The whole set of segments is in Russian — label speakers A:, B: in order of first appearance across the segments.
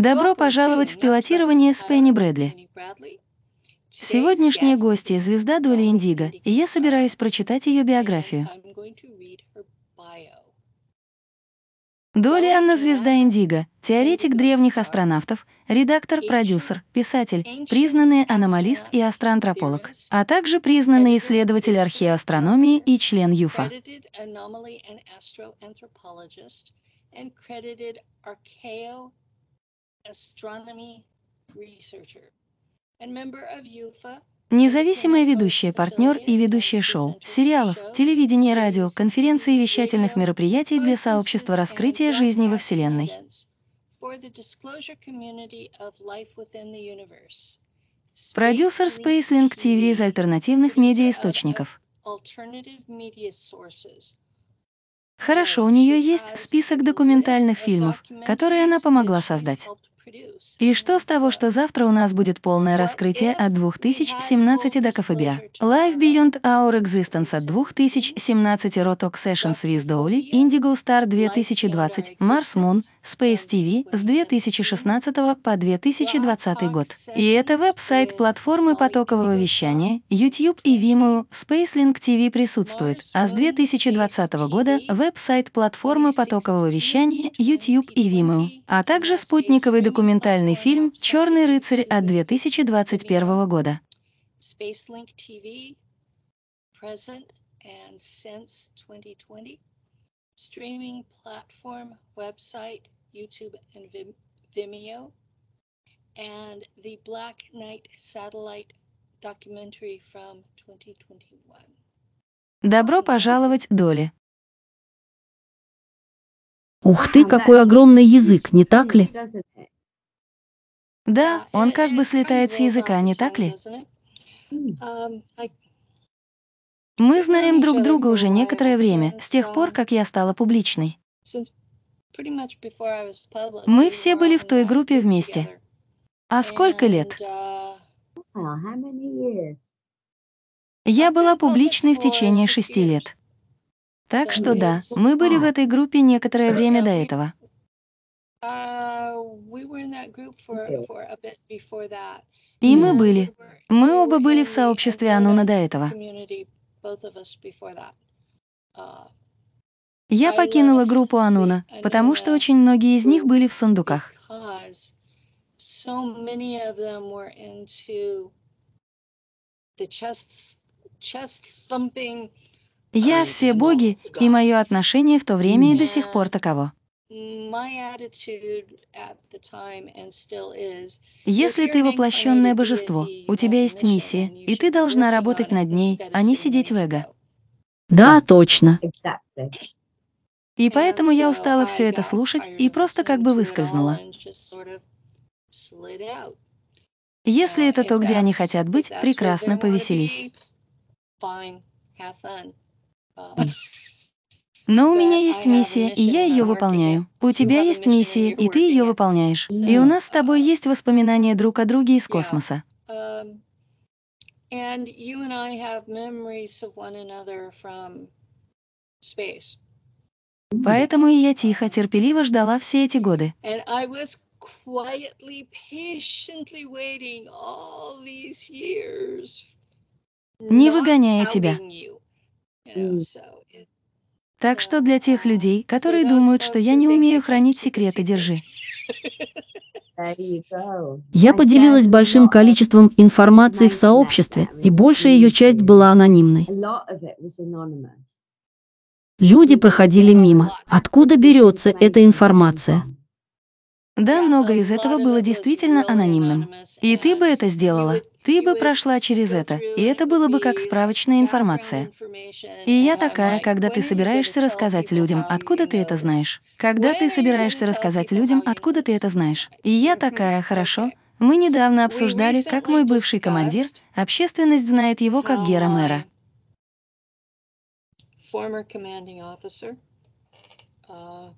A: Добро пожаловать в пилотирование с Пенни Брэдли. Сегодняшняя гостья — звезда Доли Индиго, и я собираюсь прочитать ее биографию. Доли Анна Звезда Индиго, теоретик древних астронавтов, редактор, продюсер, писатель, признанный аномалист и астроантрополог, а также признанный исследователь археоастрономии и член ЮФА. Независимая ведущая, партнер и ведущая шоу, сериалов, телевидения, радио, конференций и вещательных мероприятий для сообщества раскрытия жизни во Вселенной. Продюсер SpaceLink TV из альтернативных медиаисточников. Хорошо, у нее есть список документальных фильмов, которые она помогла создать. И что с того, что завтра у нас будет полное раскрытие от 2017 до КФБА? Live Beyond Our Existence от 2017 Rotok Sessions with Dolly, Indigo Star 2020, Mars Moon, Space TV с 2016 по 2020 год. И это веб-сайт платформы потокового вещания, YouTube и Vimeo, SpaceLink TV присутствует, а с 2020 года веб-сайт платформы потокового вещания, YouTube и Vimeo, а также спутниковый документальный фильм «Черный рыцарь» от 2021 года. SpaceLink TV, present and since 2020 streaming platform, website, YouTube and Vimeo, and the Black Knight satellite documentary from 2021. Добро пожаловать, Доли.
B: Ух ты, какой огромный язык, не так ли?
A: Да, он как бы слетает с языка, не так ли? Мы знаем друг друга уже некоторое время, с тех пор, как я стала публичной. Мы все были в той группе вместе. А сколько лет? Я была публичной в течение шести лет. Так что да, мы были в этой группе некоторое время до этого. И мы были. Мы оба были в сообществе Ануна до этого. Я покинула группу Ануна, потому что очень многие из них были в сундуках. Я все боги, и мое отношение в то время и до сих пор таково. Если ты воплощенное божество, у тебя есть миссия, и ты должна работать над ней, а не сидеть в эго.
B: Да, точно.
A: И поэтому я устала все это слушать и просто как бы выскользнула. Если это то, где они хотят быть, прекрасно повеселись. Но у меня есть миссия, и я ее выполняю. У тебя есть миссия, и ты ее выполняешь. И у нас с тобой есть воспоминания друг о друге из космоса. Поэтому и я тихо, терпеливо ждала все эти годы. Не выгоняя тебя. Так что для тех людей, которые думают, что я не умею хранить секреты, держи.
B: Я поделилась большим количеством информации в сообществе, и большая ее часть была анонимной. Люди проходили мимо. Откуда берется эта информация?
A: Да, многое из этого было действительно анонимным. И ты бы это сделала. Ты бы прошла через это, и это было бы как справочная информация. И я такая, когда ты собираешься рассказать людям, откуда ты это знаешь. Когда ты собираешься рассказать людям, откуда ты это знаешь. И я такая, хорошо. Мы недавно обсуждали, как мой бывший командир, общественность знает его как Гера Мэра. Uh,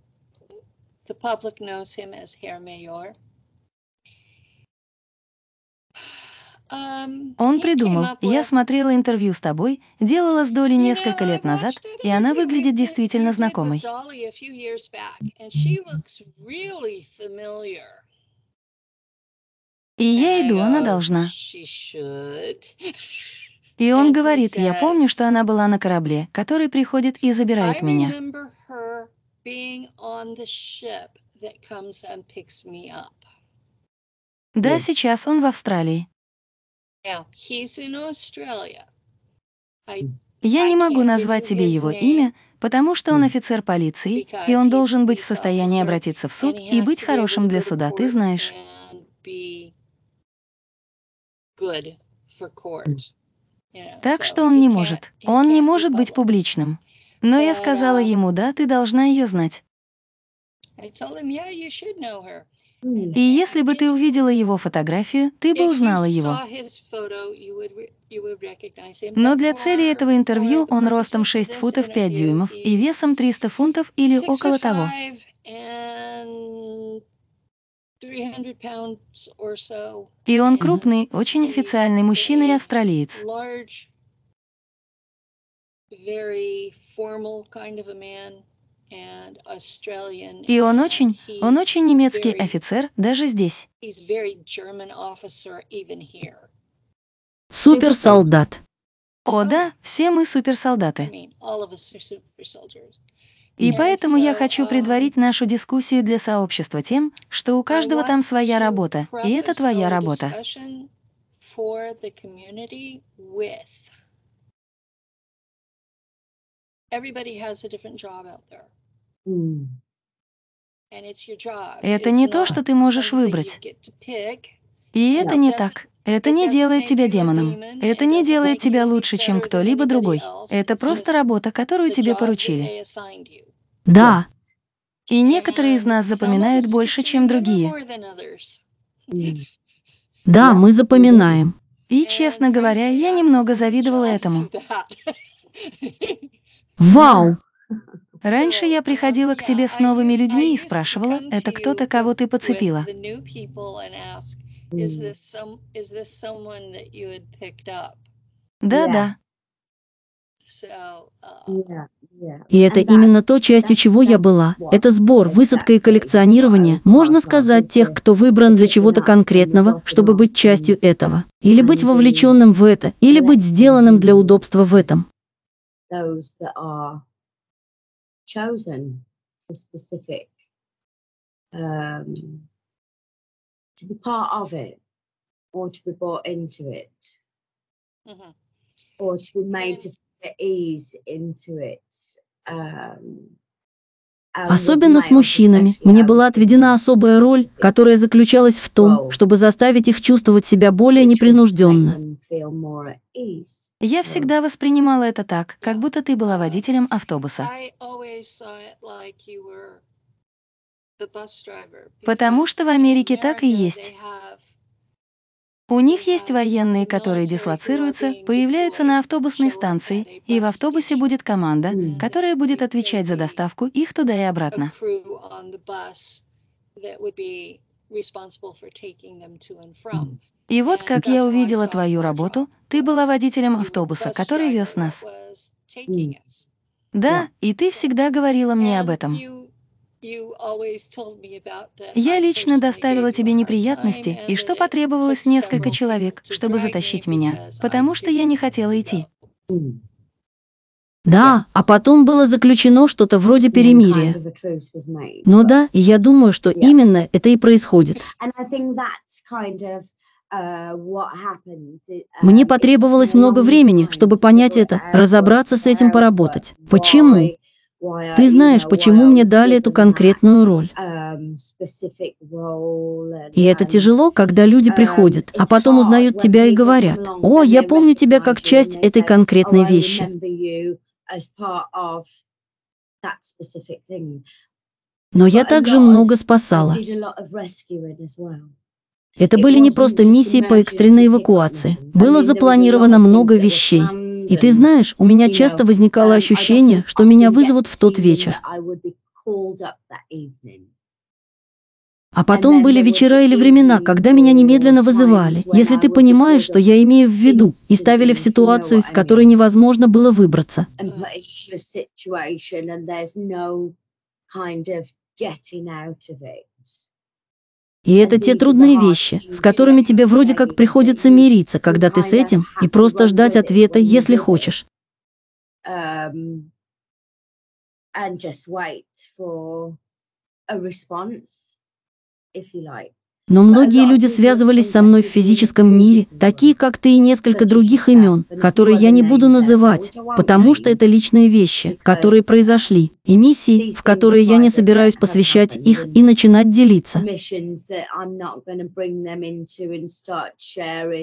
A: the public knows him as Herr Mayor. Он придумал. Я смотрела интервью с тобой, делала с Долей несколько лет назад, и она выглядит действительно знакомой. И я иду, она должна. И он говорит, я помню, что она была на корабле, который приходит и забирает меня. Да, сейчас он в Австралии.
C: Now, he's in Australia. I,
A: Я не могу назвать тебе его имя, потому что он офицер полиции, и он должен быть в состоянии обратиться в суд и быть хорошим для суда, ты знаешь.
C: know,
A: Так что он не может. Он не может быть публичным. Но я сказала
C: um,
A: ему, да, ты должна ее знать. И если бы ты увидела его фотографию, ты бы узнала его. Но для цели этого интервью он ростом
C: purposes of
A: 6
C: this
A: футов 5
C: interview,
A: дюймов и весом 300 фунтов или около того.
C: five and 300 pounds or so.
A: И он крупный, очень официальный мужчина и
C: a
A: австралиец. И он очень, он очень немецкий офицер, даже здесь.
B: Суперсолдат.
A: О да, все мы суперсолдаты. И поэтому я хочу
C: um,
A: предварить нашу дискуссию для сообщества тем, что у каждого там своя работа, и это твоя работа.
C: everybody has a different job out there.
A: Это не то, что ты можешь выбрать. И это не так. Это не делает тебя демоном. Это не делает тебя лучше, чем кто-либо другой. Это просто работа, которую тебе поручили.
B: Да,
A: И некоторые из нас запоминают больше, чем другие.
B: да, мы запоминаем.
A: И, честно говоря, я немного завидовала этому.
B: Вау!
A: Раньше я приходила к тебе с новыми людьми и спрашивала, это кто-то, кого ты подцепила. Да-да.
C: uh,
B: И это именно то, частью чего я была. Это сбор, высадка и коллекционирование, можно сказать, тех, кто выбран для чего-то конкретного, чтобы быть частью этого. Или быть вовлеченным в это, или быть сделанным для удобства в этом.
D: Those that are chosen for specific um, to be part of it or to be brought into it
C: Mhm.
D: or to be made to feel ease into it um,
B: Особенно с мужчинами. Мне была отведена особая роль, которая заключалась в том, чтобы заставить их чувствовать себя более непринужденно.
A: Я всегда воспринимала это так, как будто ты была водителем автобуса. Потому что в Америке так и есть. У них есть военные, которые дислоцируются, появляются на автобусной станции, и в автобусе будет команда, которая будет отвечать за доставку их туда и обратно. И вот как я увидела твою работу, ты была водителем автобуса, который вез нас. Да, и ты всегда говорила мне об этом. Я лично доставила тебе неприятности, и что потребовалось несколько человек, чтобы затащить меня, потому что я не хотела идти.
B: Да, а потом было заключено что-то вроде перемирия. Ну да, и я думаю, что именно это и происходит.
D: Uh. It,
B: Мне потребовалось много времени, чтобы понять это, разобраться с этим, поработать. Почему? Ты знаешь, почему мне дали эту конкретную роль.
D: um,
B: И это тяжело, когда люди
D: um,
B: приходят, а потом узнают тебя и говорят, «О, я помню тебя как часть этой конкретной
D: "Oh,
B: вещи». Но я также много спасала. Это были не просто миссии по экстренной эвакуации. Было запланировано много вещей. И ты знаешь, у меня часто возникало
D: um,
B: ощущение, что меня вызовут в тот вечер. А потом были вечера или времена, когда меня немедленно вызывали, если ты понимаешь, что я имею в виду, и ставили в ситуацию, из которой невозможно было выбраться.
D: kind of getting out of it.
B: И это те трудные вещи, с которыми тебе вроде как приходится мириться, когда ты с этим, и просто ждать ответа, если хочешь.
D: Um.
B: Но многие люди связывались со мной в физическом мире, такие как ты и несколько других имен, которые я не буду называть, потому что это личные вещи, которые произошли, и миссии, в которые я не собираюсь посвящать их и начинать делиться.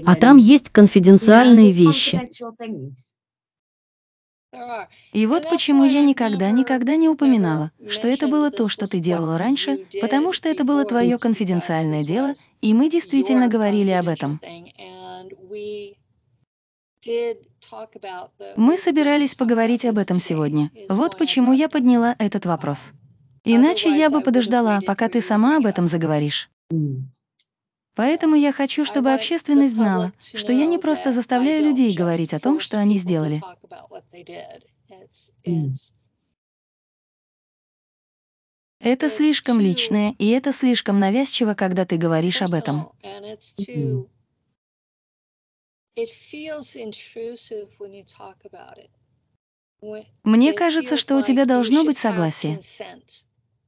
B: А там есть конфиденциальные вещи.
A: И вот почему я никогда-никогда не упоминала, что это было то, что ты делала раньше, потому что это было твое конфиденциальное дело, и мы действительно говорили об этом. Мы собирались поговорить об этом сегодня. Вот почему я подняла этот вопрос. Иначе я бы подождала, пока ты сама об этом заговоришь. Поэтому я хочу, чтобы общественность знала, что я не просто заставляю людей говорить о том, что они сделали. Это слишком личное, и это слишком навязчиво, когда ты говоришь об этом. Мне кажется, что у тебя должно быть согласие.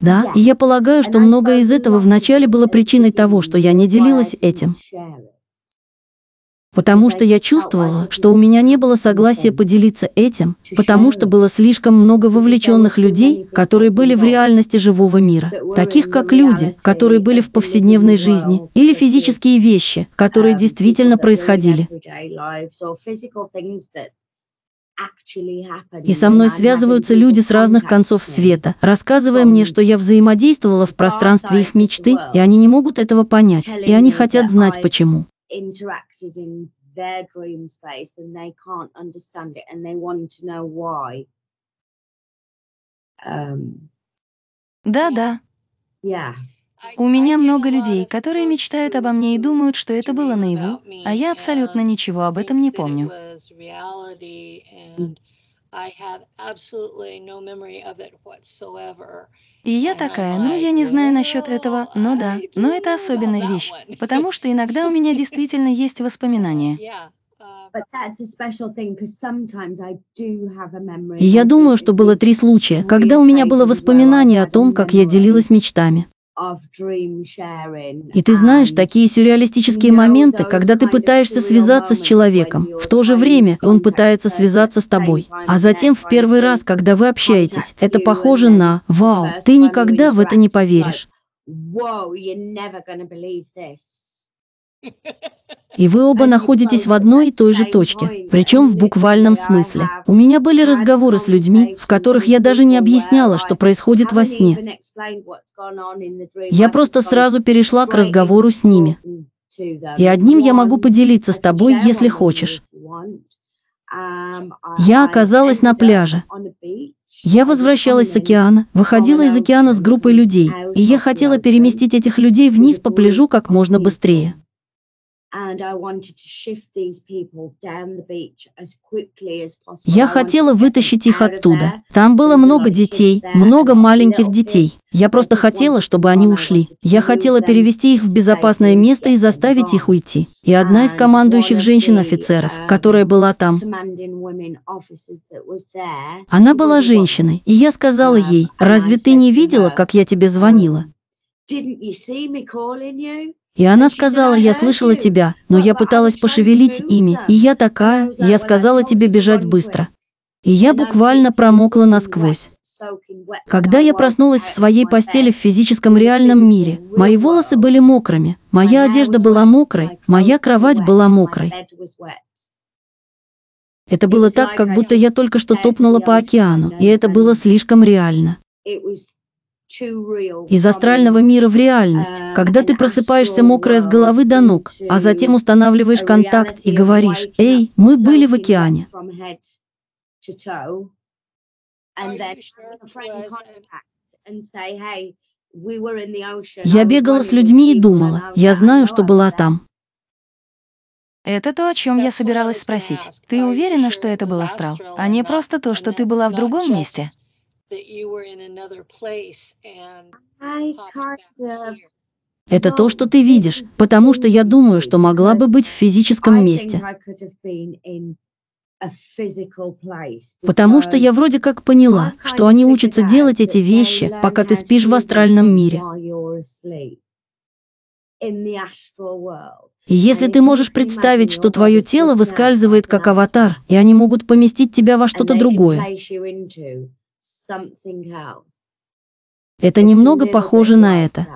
B: Да, и я полагаю, что многое из этого вначале было причиной того, что я не делилась этим. Потому что я чувствовала, что у меня не было согласия поделиться этим, потому что было слишком много вовлеченных людей, которые были в реальности живого мира, таких как люди, которые были в повседневной жизни, или физические вещи, которые действительно происходили. И со мной связываются люди с разных концов света, рассказывая мне, что я взаимодействовала в пространстве их мечты, и они не могут этого понять, и они хотят знать почему.
A: Да-да. У меня много людей, которые мечтают обо мне и думают, что это было наяву, а я абсолютно ничего об этом не помню. И я такая, ну я не знаю насчет этого, но да, но это особенная вещь, потому что иногда у меня действительно есть воспоминания.
B: И я думаю, что было три случая, когда у меня было воспоминание о том, как я делилась мечтами. И ты знаешь, такие сюрреалистические моменты, когда ты пытаешься связаться с человеком, в то же время он пытается связаться с тобой. А затем в первый раз, когда вы общаетесь, это похоже на «Вау, ты никогда в это не поверишь». И вы оба находитесь в одной и той же точке, причем в буквальном смысле. У меня были разговоры с людьми, в которых я даже не объясняла, что происходит во сне. Я просто сразу перешла к разговору с ними. И одним я могу поделиться с тобой, если хочешь. Я оказалась на пляже. Я возвращалась с океана, выходила из океана с группой людей, и я хотела переместить этих людей вниз по пляжу как можно быстрее. Я хотела вытащить их оттуда. Там было много детей, много маленьких детей. Я просто хотела, чтобы они ушли. Я хотела перевести их в безопасное место и заставить их уйти. И одна из командующих женщин-офицеров, um, которая была там, она была женщиной, и я сказала um, ей, «Разве ты не видела, как я тебе звонила?» И она сказала, я слышала тебя, но я пыталась пошевелить ими, и я такая, я сказала тебе бежать быстро. И я буквально промокла насквозь. Когда я проснулась в своей постели в физическом реальном мире, мои волосы были мокрыми, моя одежда была мокрой, моя кровать была мокрой. Это было так, как будто я только что топнула по океану, и это было слишком реально из астрального мира в реальность, когда ты просыпаешься мокрая с головы до ног, а затем устанавливаешь контакт и говоришь, «Эй, мы были в океане». Я бегала с людьми и думала, я знаю, что была там.
A: Это то, о чем я собиралась спросить. Ты уверена, что это был астрал, а не просто то, что ты была в другом месте?
B: Это то, что ты видишь, потому что я думаю, что могла бы быть в физическом месте. Потому что я вроде как поняла, что они учатся делать эти вещи, пока ты спишь в астральном мире. И если ты можешь представить, что твое тело выскальзывает как аватар, и они могут поместить тебя во что-то другое. Это немного похоже на это.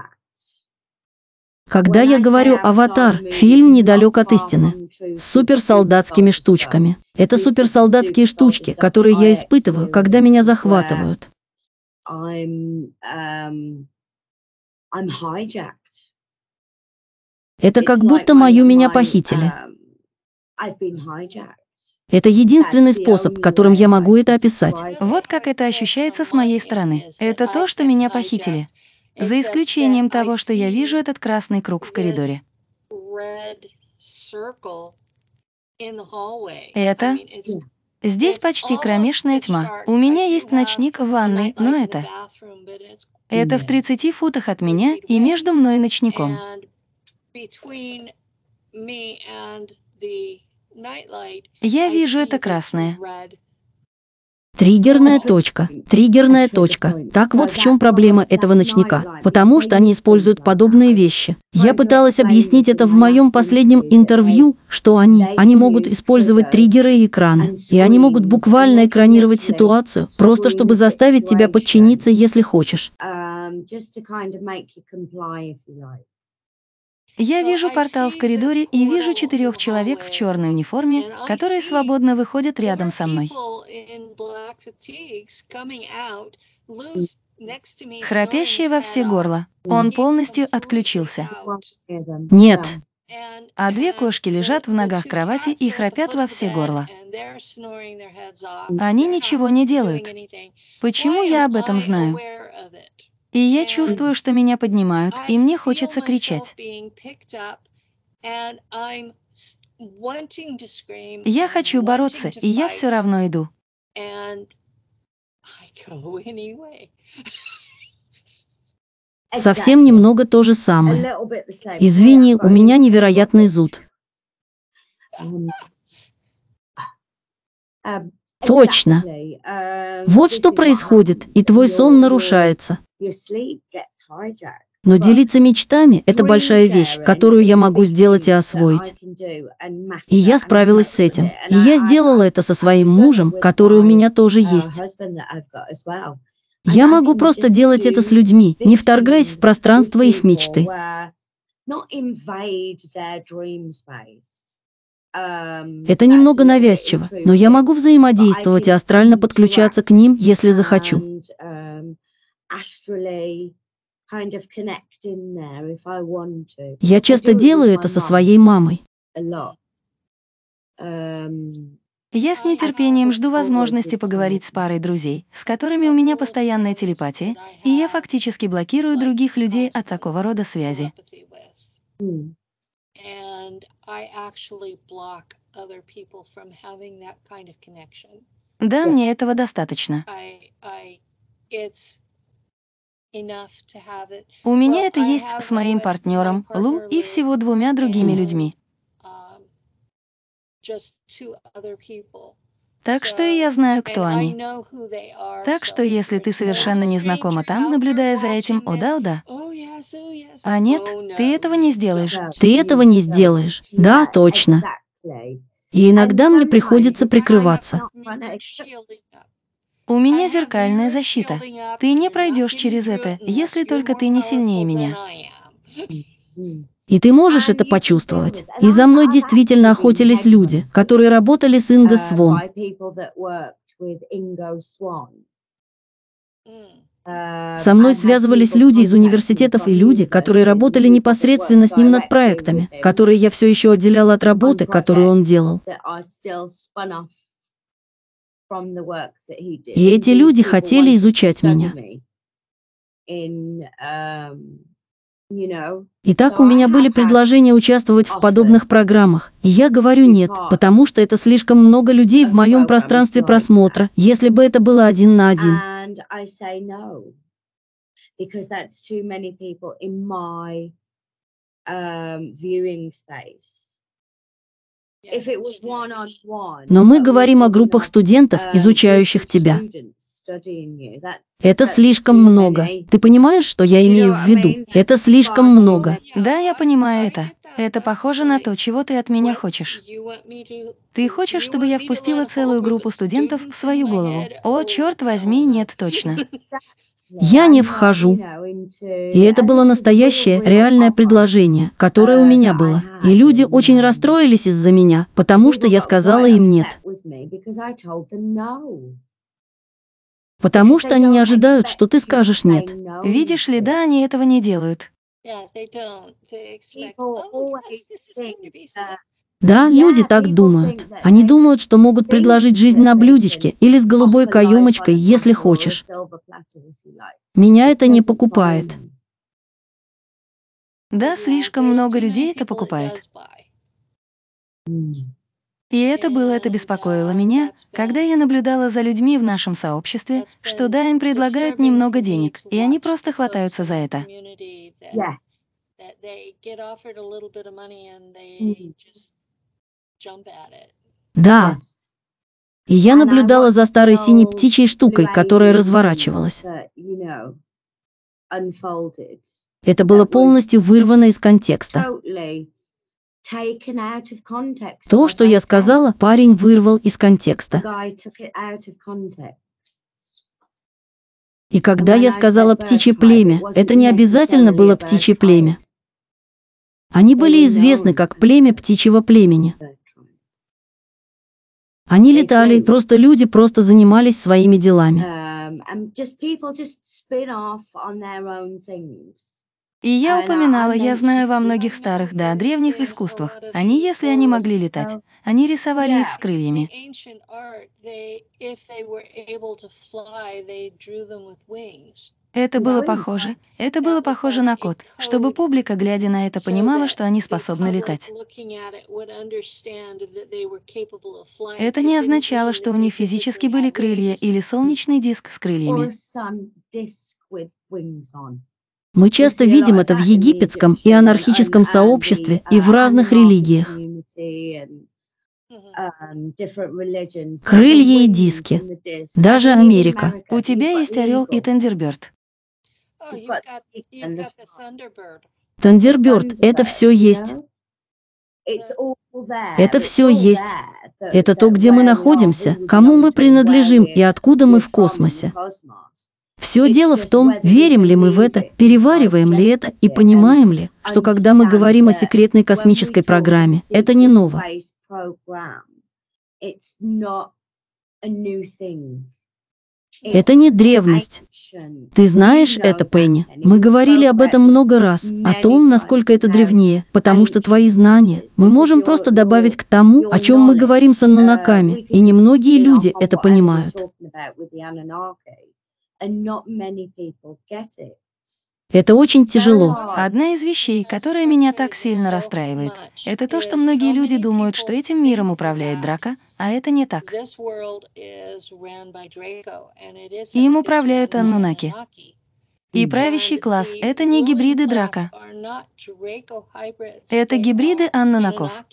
B: Когда я говорю «Аватар», фильм недалек от истины. С суперсолдатскими штучками. Это суперсолдатские штучки, которые я испытываю, когда меня захватывают. Это как будто мою меня похитили. Это единственный способ, которым я могу это описать.
A: Вот как это ощущается с моей стороны. Это то, что меня похитили. За исключением того, что я вижу этот красный круг в коридоре. Это... Здесь почти кромешная тьма. У меня есть ночник в ванной, но это... Это в 30 футах от меня и между мной и ночником. Я вижу это красное.
B: Триггерная точка. Триггерная точка. Так вот в чем проблема этого ночника. Потому что они используют подобные вещи. Я пыталась объяснить это в моем последнем интервью, что они, они могут использовать триггеры и экраны. И они могут буквально экранировать ситуацию, просто чтобы заставить тебя подчиниться, если хочешь.
A: Я вижу портал в коридоре и вижу четырех человек в черной униформе, которые свободно выходят рядом со мной. Храпящий во все горло. Он полностью отключился.
B: Нет.
A: А две кошки лежат в ногах кровати и храпят во все горло. Они ничего не делают. Почему я об этом знаю? И я чувствую, что меня поднимают, и мне хочется кричать. Я хочу бороться, и я все равно иду.
B: Совсем немного то же самое. Извини, у меня невероятный зуд. Точно. Вот что происходит, и твой сон нарушается. Но делиться мечтами — это большая вещь, которую я могу сделать и освоить. И я справилась с этим. И я сделала это со своим мужем, который у меня тоже есть. Я могу просто делать это с людьми, не вторгаясь в пространство их мечты. Это немного навязчиво, но я могу взаимодействовать и астрально подключаться к ним, если захочу. Я часто делаю это со своей мамой.
A: Я с нетерпением жду возможности поговорить с парой друзей, с которыми у меня постоянная телепатия, и я фактически блокирую других людей от такого рода связи. Да, мне этого достаточно. У меня это есть с моим партнером Лу и всего двумя другими людьми. Так что и я знаю, кто они. Так что если ты совершенно не знакома там, наблюдая за этим, о да, о да. Oh, oh, а нет, oh, ты этого не сделаешь.
B: Ты этого не сделаешь. Да, точно. И иногда мне приходится прикрываться.
A: У меня зеркальная защита. Ты не пройдешь через это, если только ты не сильнее меня.
B: И ты можешь это почувствовать. И за мной действительно охотились люди, которые работали с Инго Свон. Со мной связывались люди из университетов и люди, которые работали непосредственно с ним над проектами, которые я все еще отделяла от работы, которую он делал. И эти люди хотели изучать меня. Итак, у меня были предложения участвовать в подобных программах, и я говорю нет, потому что это слишком много людей в моем пространстве просмотра, если бы это было один на один.
D: um,
B: Но мы говорим о группах студентов,
D: um,
B: изучающих тебя. Это слишком много. Ты понимаешь, что я имею в виду? Это слишком много.
A: Да, я понимаю это. Это похоже на то, чего ты от меня хочешь. Ты хочешь, чтобы я впустила целую группу студентов в свою голову? О, черт возьми, нет, точно.
B: Я не вхожу. И это было настоящее, реальное предложение, которое у меня было. И люди очень расстроились из-за меня, потому что я сказала им нет. Потому что они не ожидают, что ты скажешь нет.
A: Видишь ли, да, они этого не делают.
B: Да, люди так думают. Они думают, что могут предложить жизнь на блюдечке или с голубой каемочкой, если хочешь. Меня это не покупает.
A: Да, слишком много людей это покупает. И это было, это беспокоило меня, когда я наблюдала за людьми в нашем сообществе, что да, им предлагают немного денег, и они просто хватаются за это.
D: Yes.
B: Да. И я наблюдала за старой синей птичьей штукой, которая разворачивалась. Это было полностью вырвано из контекста. То, что я сказала, парень вырвал из контекста. И когда я сказала «птичье племя», это не обязательно было птичье племя. Они были известны как племя птичьего племени. Они летали, просто люди просто занимались своими делами.
A: И я упоминала, я знаю во многих старых, да, древних искусствах. Они, если они могли летать, они рисовали их с крыльями. Это было похоже. Это было похоже на код, чтобы публика, глядя на это, понимала, что они способны летать. Это не означало, что у них физически были крылья или солнечный диск с крыльями.
B: Мы часто видим это в египетском и анархическом сообществе и в разных религиях. Крылья и диски. Даже Америка.
A: У тебя есть орел и тендерберт.
B: Тандерберт — это все есть. Это все есть. Это то, где мы находимся, кому мы принадлежим и откуда мы в космосе. Все дело в том, верим ли мы в это, перевариваем ли это и понимаем ли, что когда мы говорим о секретной космической программе, это не ново. Это не древность. Ты знаешь это, Пенни? Мы говорили об этом много раз, о том, насколько это древнее, потому что твои знания мы можем просто добавить к тому, о чем мы говорим с аннунаками, и немногие люди это понимают. Это очень тяжело.
A: Одна из вещей, которая меня так сильно расстраивает, это то, что многие люди думают, что этим миром управляет Драка, а это не так. Им управляют Аннунаки. И правящий класс — это не гибриды Драка. Это гибриды Аннунаков.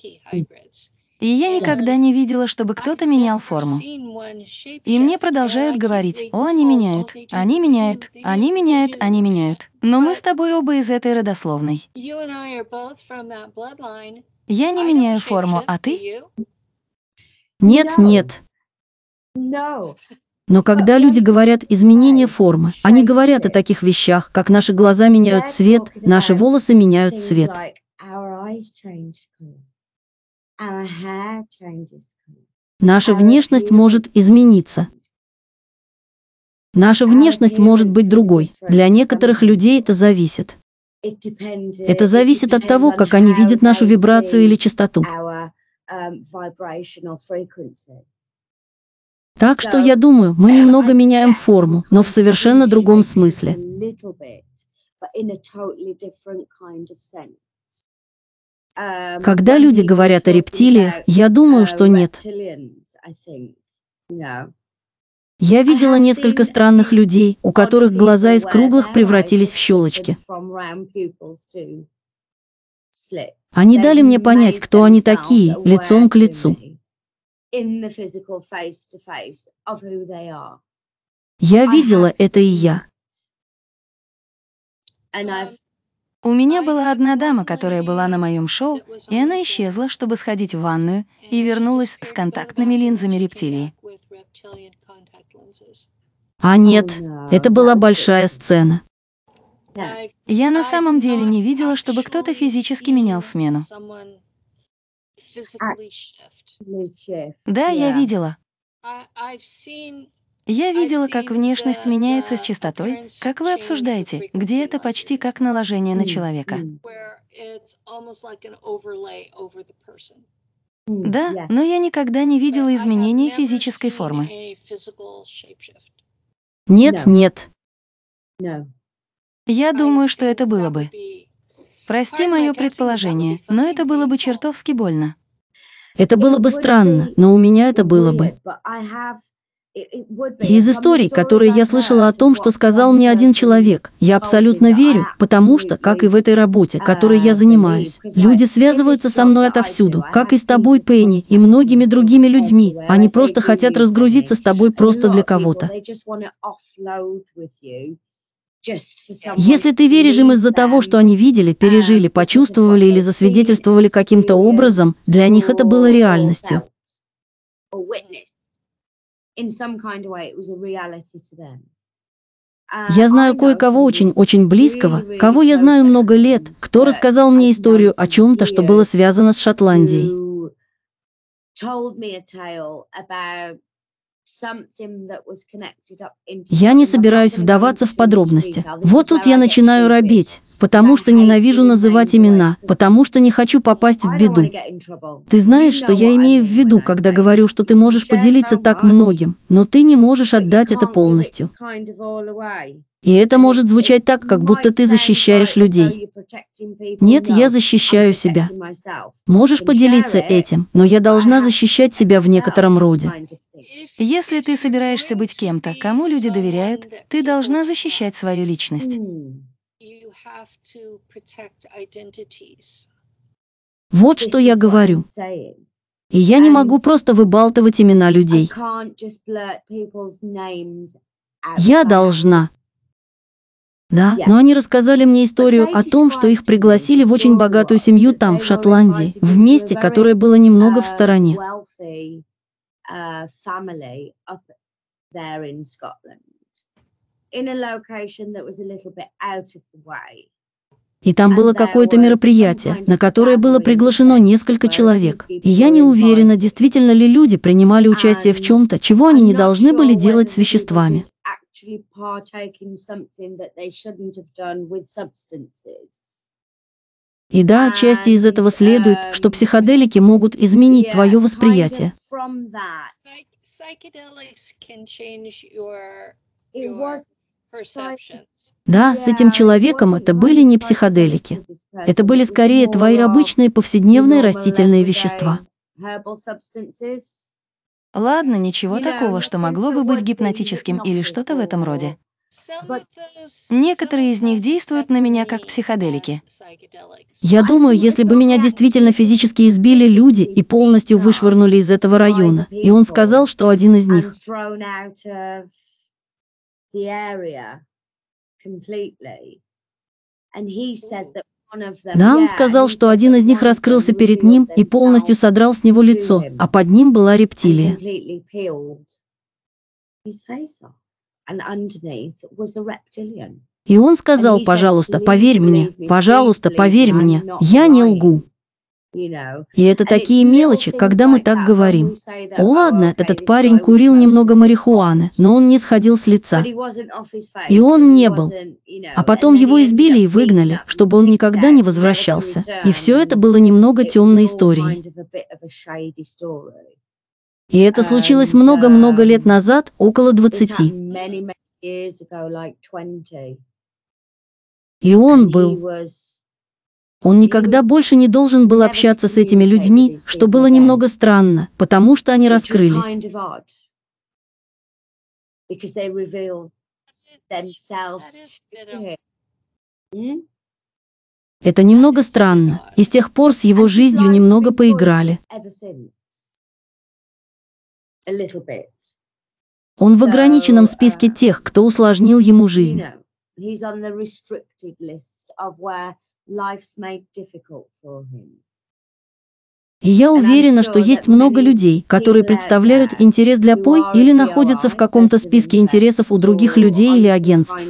A: И я никогда не видела, чтобы кто-то менял форму. И мне продолжают говорить, о, они меняют, они меняют, они меняют, они меняют. Но мы с тобой оба из этой родословной. Я не меняю форму, а ты?
B: Нет, нет. Но когда люди говорят «изменение формы», они говорят о таких вещах, как наши глаза меняют цвет, наши волосы меняют цвет. Наша внешность может измениться. Наша внешность может быть другой. Для некоторых людей это зависит. Это зависит от того, как они видят нашу вибрацию или частоту. Так что я думаю, мы немного меняем форму, но в совершенно другом смысле. Когда люди говорят о рептилиях, я думаю, что нет. Я видела несколько странных людей, у которых глаза из круглых превратились в щелочки. Они дали мне понять, кто они такие, лицом к лицу. Я видела это и я.
A: У меня была одна дама, которая была на моем шоу, и она исчезла, чтобы сходить в ванную, и вернулась с контактными линзами рептилии.
B: А нет, это была большая сцена.
A: Я на самом деле не видела, чтобы кто-то физически менял смену.
D: Shift.
A: Да, я видела. Я видела, как внешность меняется с частотой, как вы обсуждаете, где это почти как наложение на человека. Да, но я никогда не видела изменений физической формы.
B: Нет, нет.
A: Я думаю, что это было бы. Прости мое предположение, но это было бы чертовски больно.
B: Это было бы странно, но у меня это было бы. Из историй, которые я слышала о том, что сказал мне один человек, я абсолютно верю, потому что, как и в этой работе, которой я занимаюсь, люди связываются со мной отовсюду, как и с тобой, Пенни, и многими другими людьми. Они просто хотят разгрузиться с тобой просто для кого-то. Если ты веришь им из-за того, что они видели, пережили, почувствовали или засвидетельствовали каким-то образом, для них это было реальностью. Я знаю кое-кого очень-очень близкого, кого я знаю много лет, кто рассказал мне историю о чем-то, что было связано с Шотландией. Я не собираюсь вдаваться в подробности. Вот тут я начинаю робеть, потому что ненавижу называть имена, потому что не хочу попасть в беду. Ты знаешь, что я имею в виду, когда говорю, что ты можешь поделиться так многим, но ты не можешь отдать это полностью. И это может звучать так, как будто ты защищаешь людей. Нет, я защищаю себя. Можешь поделиться этим, но я должна защищать себя в некотором роде.
A: Если ты собираешься быть кем-то, кому люди доверяют, ты должна защищать свою личность.
B: Вот что я говорю. И я не могу просто выбалтывать имена людей. Я должна. Да, но они рассказали мне историю о том, что их пригласили в очень богатую семью там, в Шотландии, в месте, которое было немного в стороне. И там было какое-то мероприятие, на которое было приглашено несколько человек. И я не уверена, действительно ли люди принимали участие в чем-то, чего они не должны были делать с веществами. И да, отчасти из этого следует, что психоделики могут изменить твое восприятие. Да, с этим человеком это были не психоделики. Это были скорее твои обычные повседневные растительные вещества.
A: Ладно, ничего такого, что могло бы быть гипнотическим или что-то в этом роде. Некоторые из них действуют на меня как психоделики.
B: Я думаю, если бы меня действительно физически избили люди и полностью вышвырнули из этого района, и он сказал, что один из них да, он сказал, что один из них раскрылся перед ним и полностью содрал с него лицо, а под ним была рептилия. И он сказал, пожалуйста, поверь мне, пожалуйста, поверь мне, я не лгу. И это такие мелочи, когда мы так говорим. Ладно, этот парень курил немного марихуаны, но он не сходил с лица. И он не был. А потом его избили и выгнали, чтобы он никогда не возвращался. И все это было немного темной историей. И это случилось много-много лет назад, около 20. И он был... Он никогда больше не должен был общаться с этими людьми, что было немного странно, потому что они раскрылись. Это немного странно, и с тех пор с его жизнью немного поиграли. Он в ограниченном списке тех, кто усложнил ему жизнь. И я уверена, что есть много людей, которые представляют интерес для Пой или находятся в каком-то списке интересов у других людей или агентств.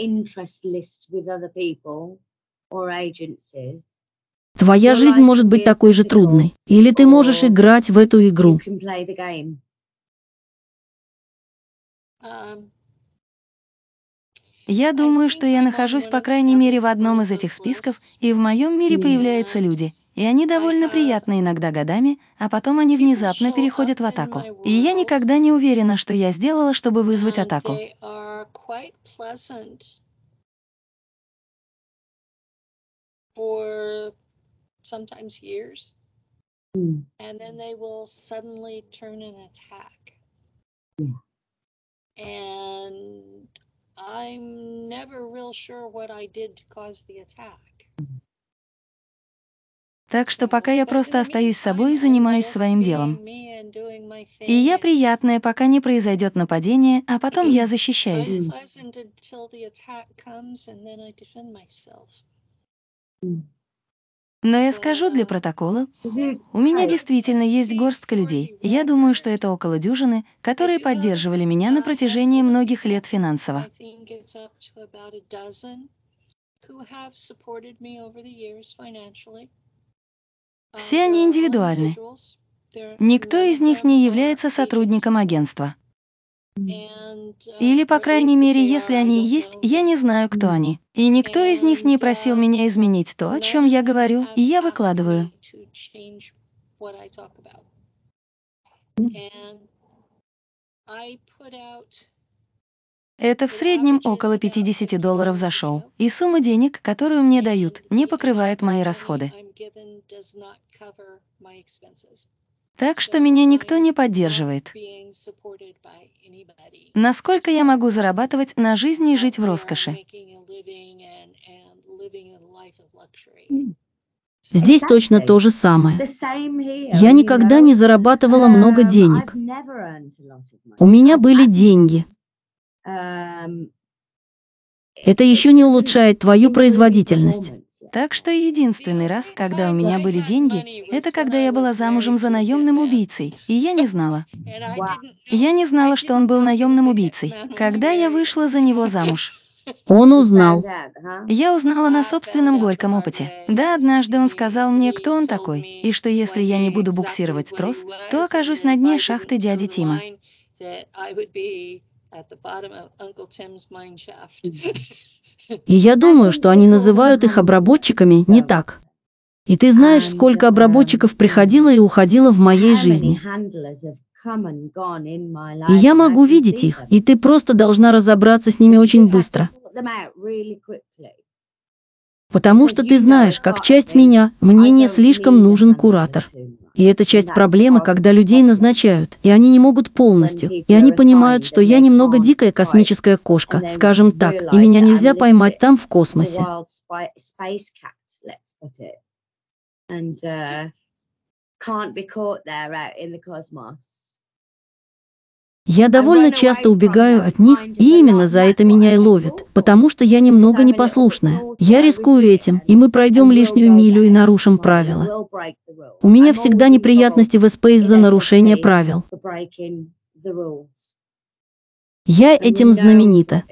D: Interest list with other people or agencies.
B: Твоя жизнь может быть такой же трудной. Или ты можешь играть в эту игру.
A: Я думаю, что я нахожусь, по крайней мере, в одном из этих списков, и в моем мире появляются люди. И они довольно приятны иногда годами, а потом они внезапно переходят в атаку. И я никогда не уверена, что я сделала, чтобы вызвать атаку.
C: They are quite pleasant for sometimes years,
D: Mm.
C: and then they will suddenly turn an attack.
D: Yeah.
C: And I'm never real sure what I did to cause the attack.
A: Так что пока я просто остаюсь собой и занимаюсь своим делом. И я приятная, пока не произойдет нападение, а потом я защищаюсь. Но я скажу для протокола, у меня действительно есть горстка людей. Я думаю, что это около дюжины, которые поддерживали меня на протяжении многих лет финансово. Все они
C: they're all
A: индивидуальны. Никто из них не является сотрудником агентства. Или, по крайней мере, если они есть, я не знаю, кто они. И никто из них не просил меня изменить то, о чем я говорю, и я выкладываю. Это в среднем около 50 долларов за шоу. И сумма денег, которую мне дают, не покрывает мои расходы. Так что меня никто не поддерживает. Насколько я могу зарабатывать на жизни и жить в роскоши?
B: Здесь точно то же самое. Я никогда не зарабатывала много денег. У меня были деньги. Это еще не улучшает твою производительность.
A: Так что единственный раз, когда у меня были деньги, это когда я была замужем за наемным убийцей, и я не знала. Я не знала, что он был наемным убийцей, когда я вышла за него замуж.
B: Он узнал.
A: Я узнала на собственном горьком опыте. Да, однажды он сказал мне, кто он такой, и что если я не буду буксировать трос, то окажусь на дне шахты дяди Тима.
B: И я думаю, что они называют их обработчиками не так. И ты знаешь, сколько обработчиков приходило и уходило в моей жизни. И я могу видеть их, и ты просто должна разобраться с ними очень быстро. Потому что ты знаешь, как часть меня, мне не слишком нужен куратор. И это часть проблемы, когда людей назначают, и они не могут полностью, и они понимают, что я немного дикая космическая кошка, скажем так, и меня нельзя поймать там в космосе.
D: And uh, can't be caught there out in the cosmos.
B: Я довольно часто убегаю от них, и именно за это меня и ловят, потому что я немного непослушная. Я рискую этим, и мы пройдем лишнюю милю и нарушим правила. У меня всегда неприятности в СП из-за нарушения правил. Я этим знаменита.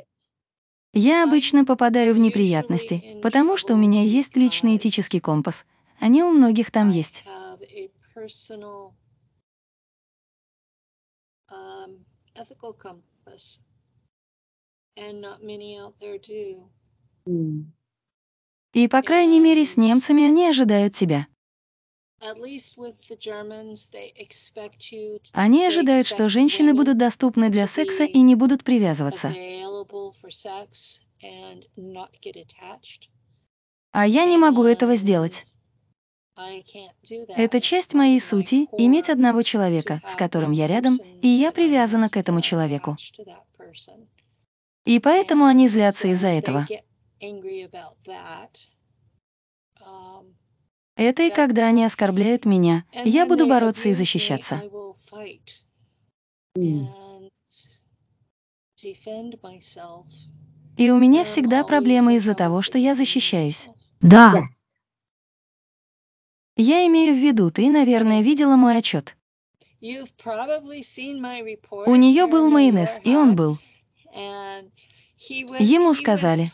A: Я обычно попадаю в неприятности, потому что у меня есть личный этический компас. Они у многих там есть.
C: Ethical compass, and not many out there do.
A: И, по крайней мере, с немцами они ожидают тебя. Они ожидают, что женщины будут доступны для секса и не будут привязываться. А я не могу этого сделать.
C: I can't do that.
A: Это часть моей сути — иметь одного человека, с которым я рядом, и я привязана к этому человеку. И поэтому они злятся из-за этого. Это и когда они оскорбляют меня, я буду бороться и защищаться. И у меня всегда проблемы из-за того, что я защищаюсь.
B: Да.
A: Я имею в виду, ты, наверное, видела мой отчет. У нее был майонез, и он был. Ему сказали,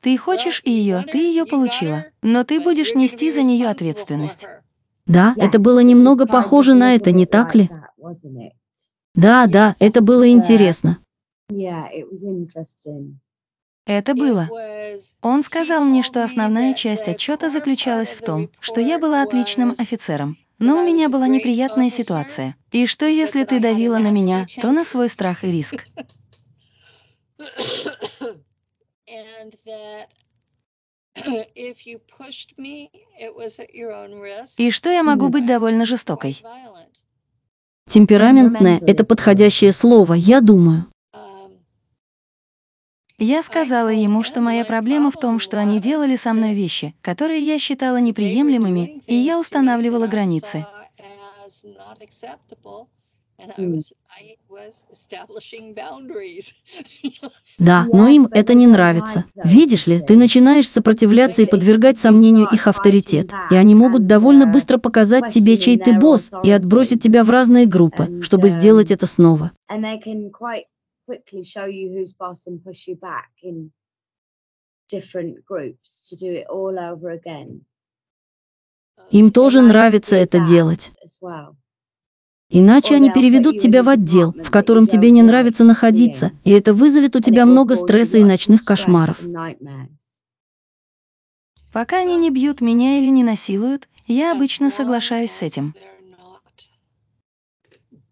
A: Ты
C: "Well,
A: хочешь ее, ты ее получила, но ты будешь нести за нее ответственность.
C: her."
B: да, это было немного похоже на это, не так ли? Да, да, это было интересно.
A: Это было. Он сказал мне, что основная часть отчета заключалась в том, что я была отличным офицером. Но у меня была неприятная ситуация. И что, если ты давила на меня, то на свой страх и риск. И что я могу быть довольно жестокой.
B: Темпераментное – это подходящее слово, я думаю.
A: Я сказала ему, что моя проблема в том, что они делали со мной вещи, которые я считала неприемлемыми, и я устанавливала границы.
B: Да, но им это не нравится. Видишь ли, ты начинаешь сопротивляться и подвергать сомнению их авторитет, и они могут довольно быстро показать тебе, чей ты босс, и отбросить тебя в разные группы, чтобы сделать это снова.
D: Quickly show you who's boss and push you back in different groups to do it all over again.
B: Им
C: Um,
B: тоже нравится это делать. Иначе они переведут тебя в отдел, в котором тебе не нравится находиться, и это вызовет у тебя много стресса и ночных кошмаров.
A: Пока они не бьют меня или не насилуют, я обычно соглашаюсь с этим.
C: they're not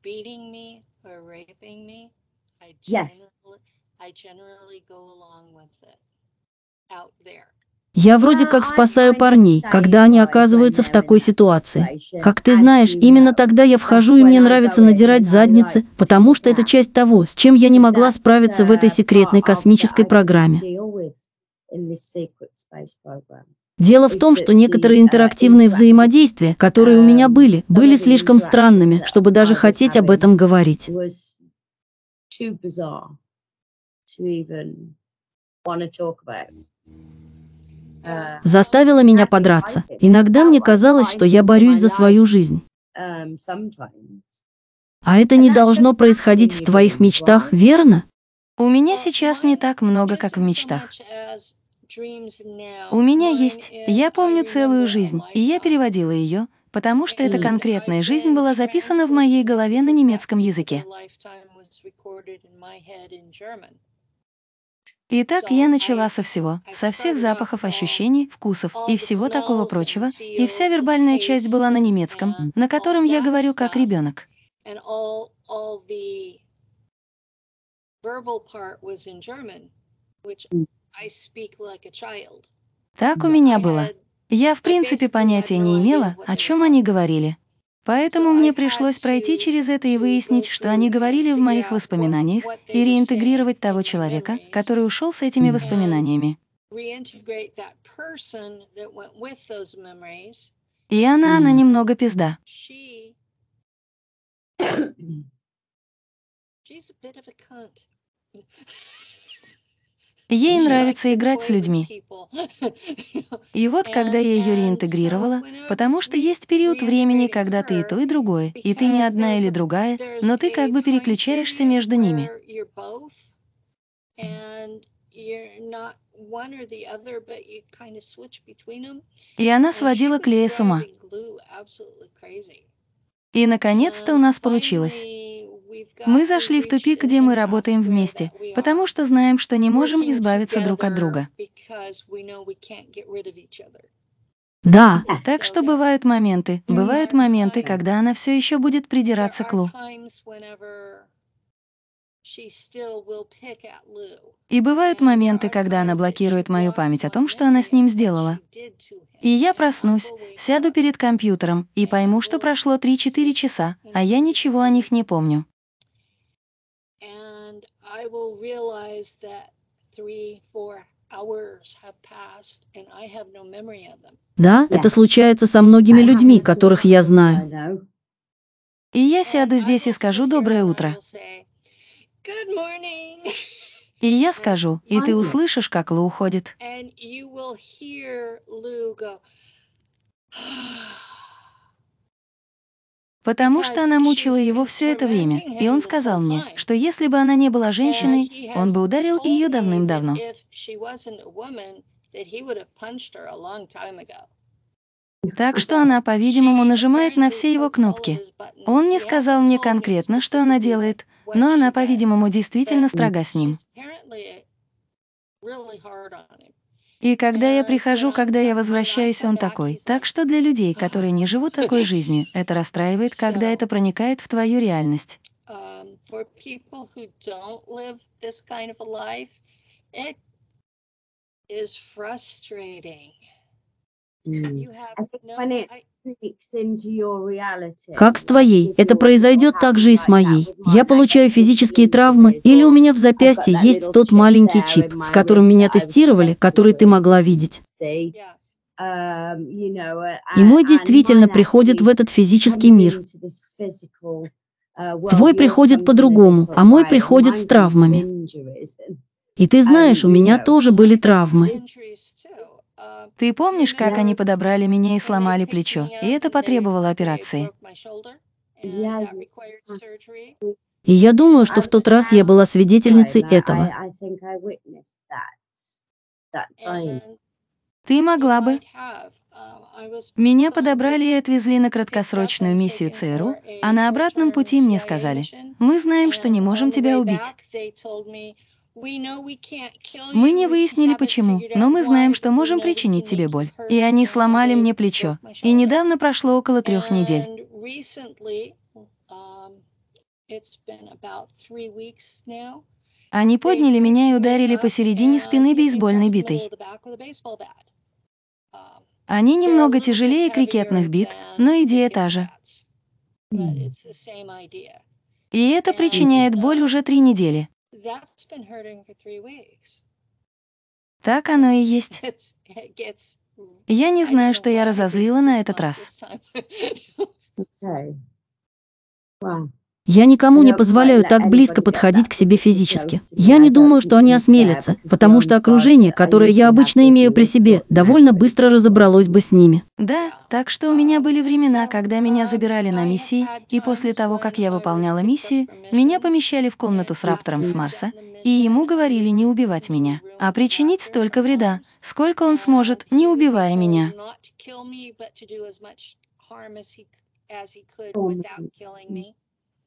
C: beating me or raping me, I
D: Yes.
C: I generally go along with it out there.
B: Я вроде как спасаю парней, когда они оказываются в такой ситуации. Как ты знаешь, именно тогда я вхожу, и мне нравится надирать задницы, потому что это часть того, с чем я не могла справиться в этой секретной космической программе. Дело в том, что некоторые интерактивные взаимодействия, которые у меня были, были слишком странными, чтобы даже хотеть об этом говорить. Заставила меня подраться. Иногда мне казалось, что я борюсь за свою жизнь.
D: Um,
B: А это не должно происходить в твоих мечтах, верно?
A: У меня сейчас не так много, как в мечтах. У меня есть, я помню целую жизнь, и я переводила ее, потому что эта конкретная жизнь была записана в моей голове на немецком языке. Итак, я начала со всего, со всех запахов, ощущений, вкусов и всего такого прочего, и вся вербальная часть была на немецком, на котором я говорю как ребенок. Так у меня было. Я, в принципе, понятия не имела, о чем они говорили. Поэтому мне пришлось пройти через это и выяснить, что они говорили в моих воспоминаниях, и реинтегрировать того человека, который ушел с этими воспоминаниями. И она, она немного пизда. Ей нравится играть с людьми. И вот когда я ее реинтегрировала, потому что есть период времени, когда ты и то, и другое, и ты не одна или другая, но ты как бы переключаешься между ними. И она сводила Клея с ума. И, наконец-то, у нас получилось. Мы зашли в тупик, где мы работаем вместе, потому что знаем, что не можем избавиться друг от друга.
B: Да.
A: Так что бывают моменты, бывают моменты, когда она все еще будет придираться к Лу. И бывают моменты, когда она блокирует мою память о том, что она с ним сделала. И я проснусь, сяду перед компьютером и пойму, что прошло 3-4 часа, а я ничего о них не помню.
C: hours have passed and I have no memory of them.
B: Да, это случается со многими
D: That
B: людьми, которых я знаю.
A: И я сяду здесь и
C: will
A: скажу «доброе утро».
C: will.
A: И я скажу, и ты услышишь, как Лу уходит.
C: And you will hear Lou go,
A: Потому что она мучила его все это время, и он сказал мне, что если бы она не была женщиной, он бы ударил ее давным-давно. Так что она, по-видимому, нажимает на все его кнопки. Он не сказал мне конкретно, что она делает, но она, по-видимому, действительно строга с ним. И когда я прихожу, когда я возвращаюсь, он такой. Так что для людей, которые не живут такой жизнью, это расстраивает, когда это проникает в твою реальность.
B: Как с твоей, это произойдет также и с моей. Я получаю физические травмы, или у меня в запястье есть тот маленький чип, с которым меня тестировали, который ты могла видеть.
D: Um, uh,
B: И мой действительно приходит в этот физический мир.
D: uh.
B: Твой приходит по-другому, а мой приходит с травмами. И ты знаешь, у меня тоже были травмы.
C: Uh,
A: Ты помнишь, как они подобрали меня и сломали плечо, и это потребовало операции?
B: И я думаю, что в тот раз я была свидетельницей этого.
A: Ты могла бы.
C: was
A: Меня подобрали и отвезли на краткосрочную миссию ЦРУ, а на обратном пути мне сказали, мы знаем, что не можем тебя убить.
C: Back, they told me, "We know we can't kill
A: Мы не выяснили почему, но мы знаем, что можем причинить тебе боль. И они сломали мне плечо. И недавно прошло около трех недель.
C: Um,
A: Они подняли меня и ударили посередине спины бейсбольной битой.
C: Um,
A: Они немного тяжелее крикетных бит, но идея та же. И это причиняет боль уже три недели.
C: That's been hurting for three weeks.
A: Так оно и есть. Я не знаю, что я разозлила на этот раз.
D: Okay. Wow.
B: Я никому не позволяю так близко подходить к себе физически. Я не думаю, что они осмелятся, потому что окружение,
D: I
B: которое я обычно имею при себе, довольно быстро разобралось бы с ними.
A: Да, так что у меня были времена, когда меня забирали на миссии, и после того, как я выполняла миссию, меня помещали в комнату с раптором с Марса, и ему говорили не убивать меня, а причинить столько вреда, сколько он сможет, не убивая меня.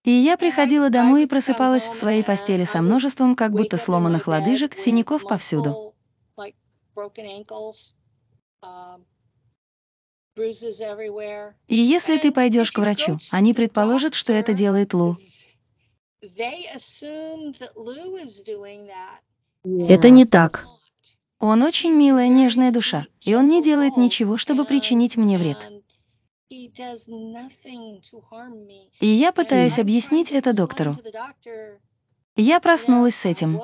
A: И я приходила домой и просыпалась в своей постели со множеством как будто сломанных лодыжек, синяков повсюду. И если ты пойдешь к врачу, они предположат, что это делает Лу.
B: Это не так.
A: Он очень милая, нежная душа, и он не делает ничего, чтобы причинить мне вред. И я пытаюсь объяснить это доктору. Я проснулась с этим.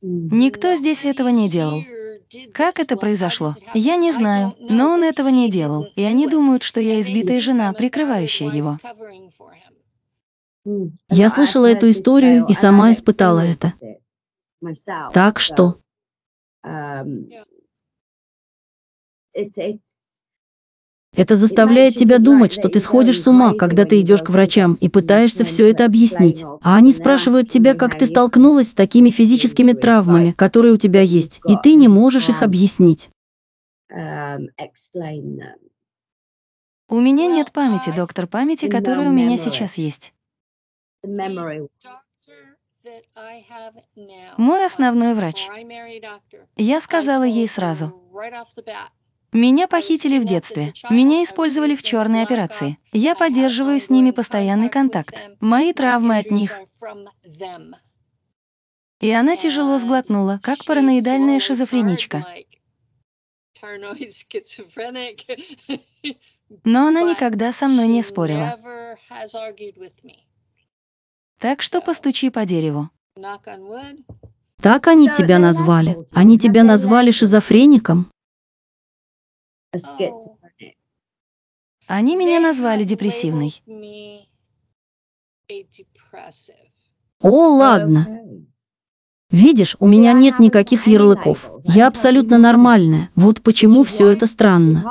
A: Никто здесь этого не делал. Как это произошло? Я не знаю, но он этого не делал, и они думают, что я избитая жена, прикрывающая его.
B: Я слышала эту историю и сама испытала это. Так что
D: it's,
B: это заставляет тебя думать, что ты сходишь с ума, когда ты идешь к врачам и пытаешься все это объяснить. А они спрашивают тебя, как ты столкнулась с такими физическими травмами, которые у тебя есть, и ты не можешь их объяснить.
D: them.
A: У меня нет памяти, доктор, памяти, которая у меня сейчас есть. Мой основной врач. Я сказала ей сразу. Меня похитили в детстве. Меня использовали в черной операции. Я поддерживаю с ними постоянный контакт. Мои травмы от них. И она тяжело сглотнула, как параноидальная шизофреничка. Но она никогда со мной не спорила. Так что постучи по дереву.
B: Так они тебя назвали. Они тебя назвали шизофреником.
A: Они меня назвали депрессивной.
B: О, ладно.
D: Okay.
B: Видишь, у меня нет никаких ярлыков. Я абсолютно нормальная. Вот почему все это странно.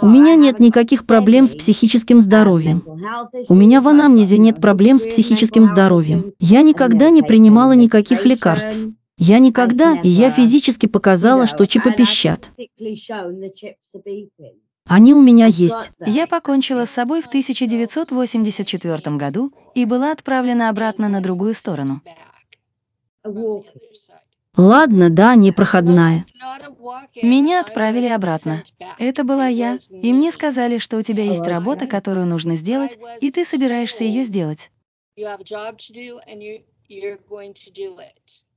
B: У меня нет никаких проблем с психическим здоровьем. У меня в анамнезе нет проблем с психическим здоровьем. Я никогда не принимала никаких лекарств. Я никогда, и я физически показала, что чипы пищат. Они у меня есть.
A: Я покончила с собой в 1984 году и была отправлена обратно на другую сторону.
B: Ладно, да, непроходная.
A: Меня отправили обратно. Это была я, и мне сказали, что у тебя есть работа, которую нужно сделать, и ты собираешься ее сделать.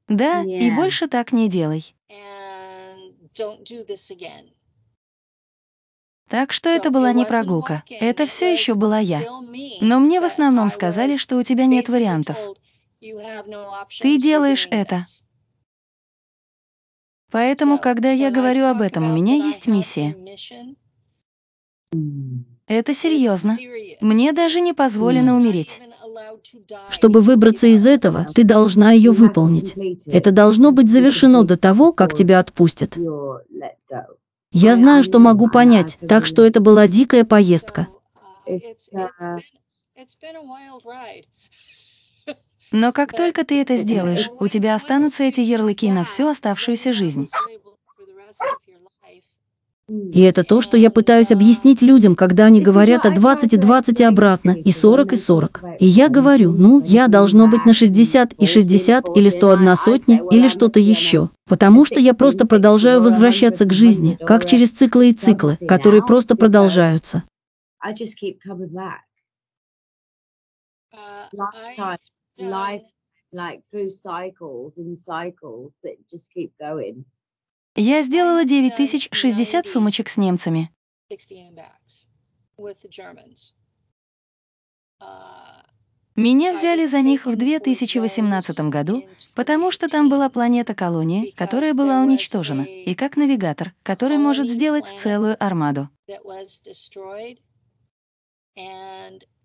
A: Да, и больше так не делай. Так что это была не прогулка, это все еще была я. Но мне в основном сказали, что у тебя нет вариантов.
C: Ты делаешь это.
A: Поэтому, когда я говорю об этом, у меня есть миссия. Это серьезно. Мне даже не позволено умереть.
B: Чтобы выбраться из этого, ты должна ее выполнить. Это должно быть завершено до того, как тебя отпустят. Я знаю, что могу понять, так что это была дикая поездка.
A: Но как только ты это сделаешь, у тебя останутся эти ярлыки на всю оставшуюся жизнь.
B: И это то, что я пытаюсь объяснить людям, когда они говорят о 20 и 20 и обратно, и 40 и 40. И я говорю, ну, я должно быть на 60 и 60 или 101 сотня или что-то еще. Потому что я просто продолжаю возвращаться к жизни, как через циклы и циклы, которые просто продолжаются.
D: Lifetime, life, like through cycles and cycles that just keep going.
A: Я сделала 9060 сумочек с немцами. Меня взяли за них в 2018 году, потому что там была планета-колония, которая была уничтожена, и как навигатор, который может сделать целую армаду.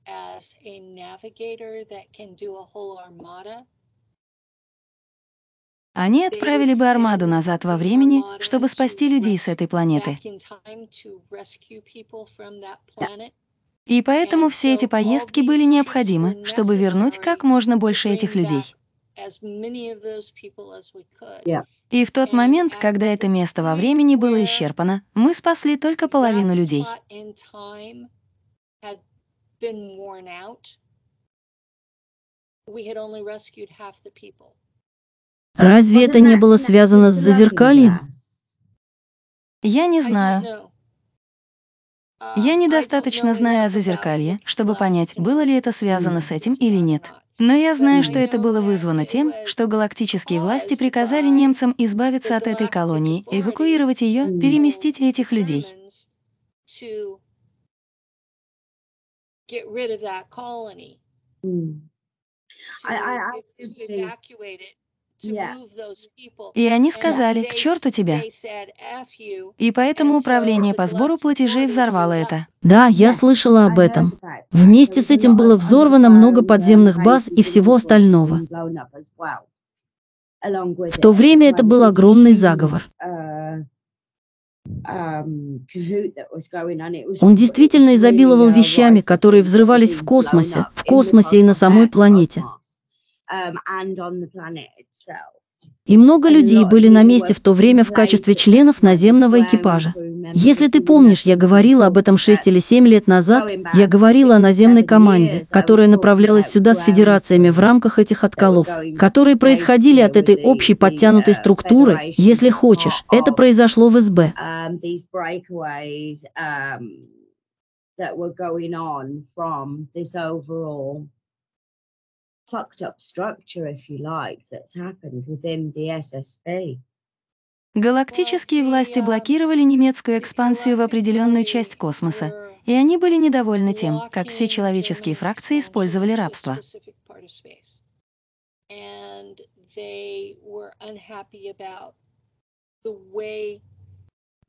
C: as a navigator that can do a whole armada
A: Они отправили бы армаду назад во времени, чтобы спасти людей с этой планеты. И поэтому все эти поездки были необходимы, чтобы вернуть как можно больше этих людей. И в тот момент, когда это место во времени было исчерпано, мы спасли только половину людей.
C: We had only rescued half the people.
B: Разве это не было связано с зазеркальем?
A: Я не знаю. Я недостаточно знаю о зазеркалье, чтобы понять, было ли это связано с этим или нет. Но я знаю, что это было вызвано тем, что галактические власти приказали немцам избавиться от этой колонии, эвакуировать ее, переместить этих людей.
C: Get rid of that colony,
D: Mm.
C: to,
D: I- I- I
C: to evacuate it,
A: И они сказали, к черту тебя. И поэтому управление по сбору платежей взорвало это.
B: Да, я слышала об этом. Вместе с этим было взорвано много подземных
D: um,
B: баз и всего остального. В то время это был огромный заговор.
D: uh, um,
B: Он действительно изобиловал
D: uh,
B: вещами, которые взрывались в космосе, в космосе и на самой планете. И много людей были на месте в то время в качестве членов наземного экипажа. Если ты помнишь, я говорила об этом 6 или 7 лет назад, я говорила о наземной команде, которая направлялась сюда с федерациями в рамках этих отколов, которые происходили от этой общей
D: the,
B: подтянутой
D: uh,
B: структуры, если хочешь. Это произошло в СБ.
D: um, um, that were going on from this overall fucked up structure, if you like, that's happened within the SSB.
A: Галактические власти блокировали немецкую экспансию в определенную часть космоса, и они были недовольны тем, как все человеческие фракции использовали рабство.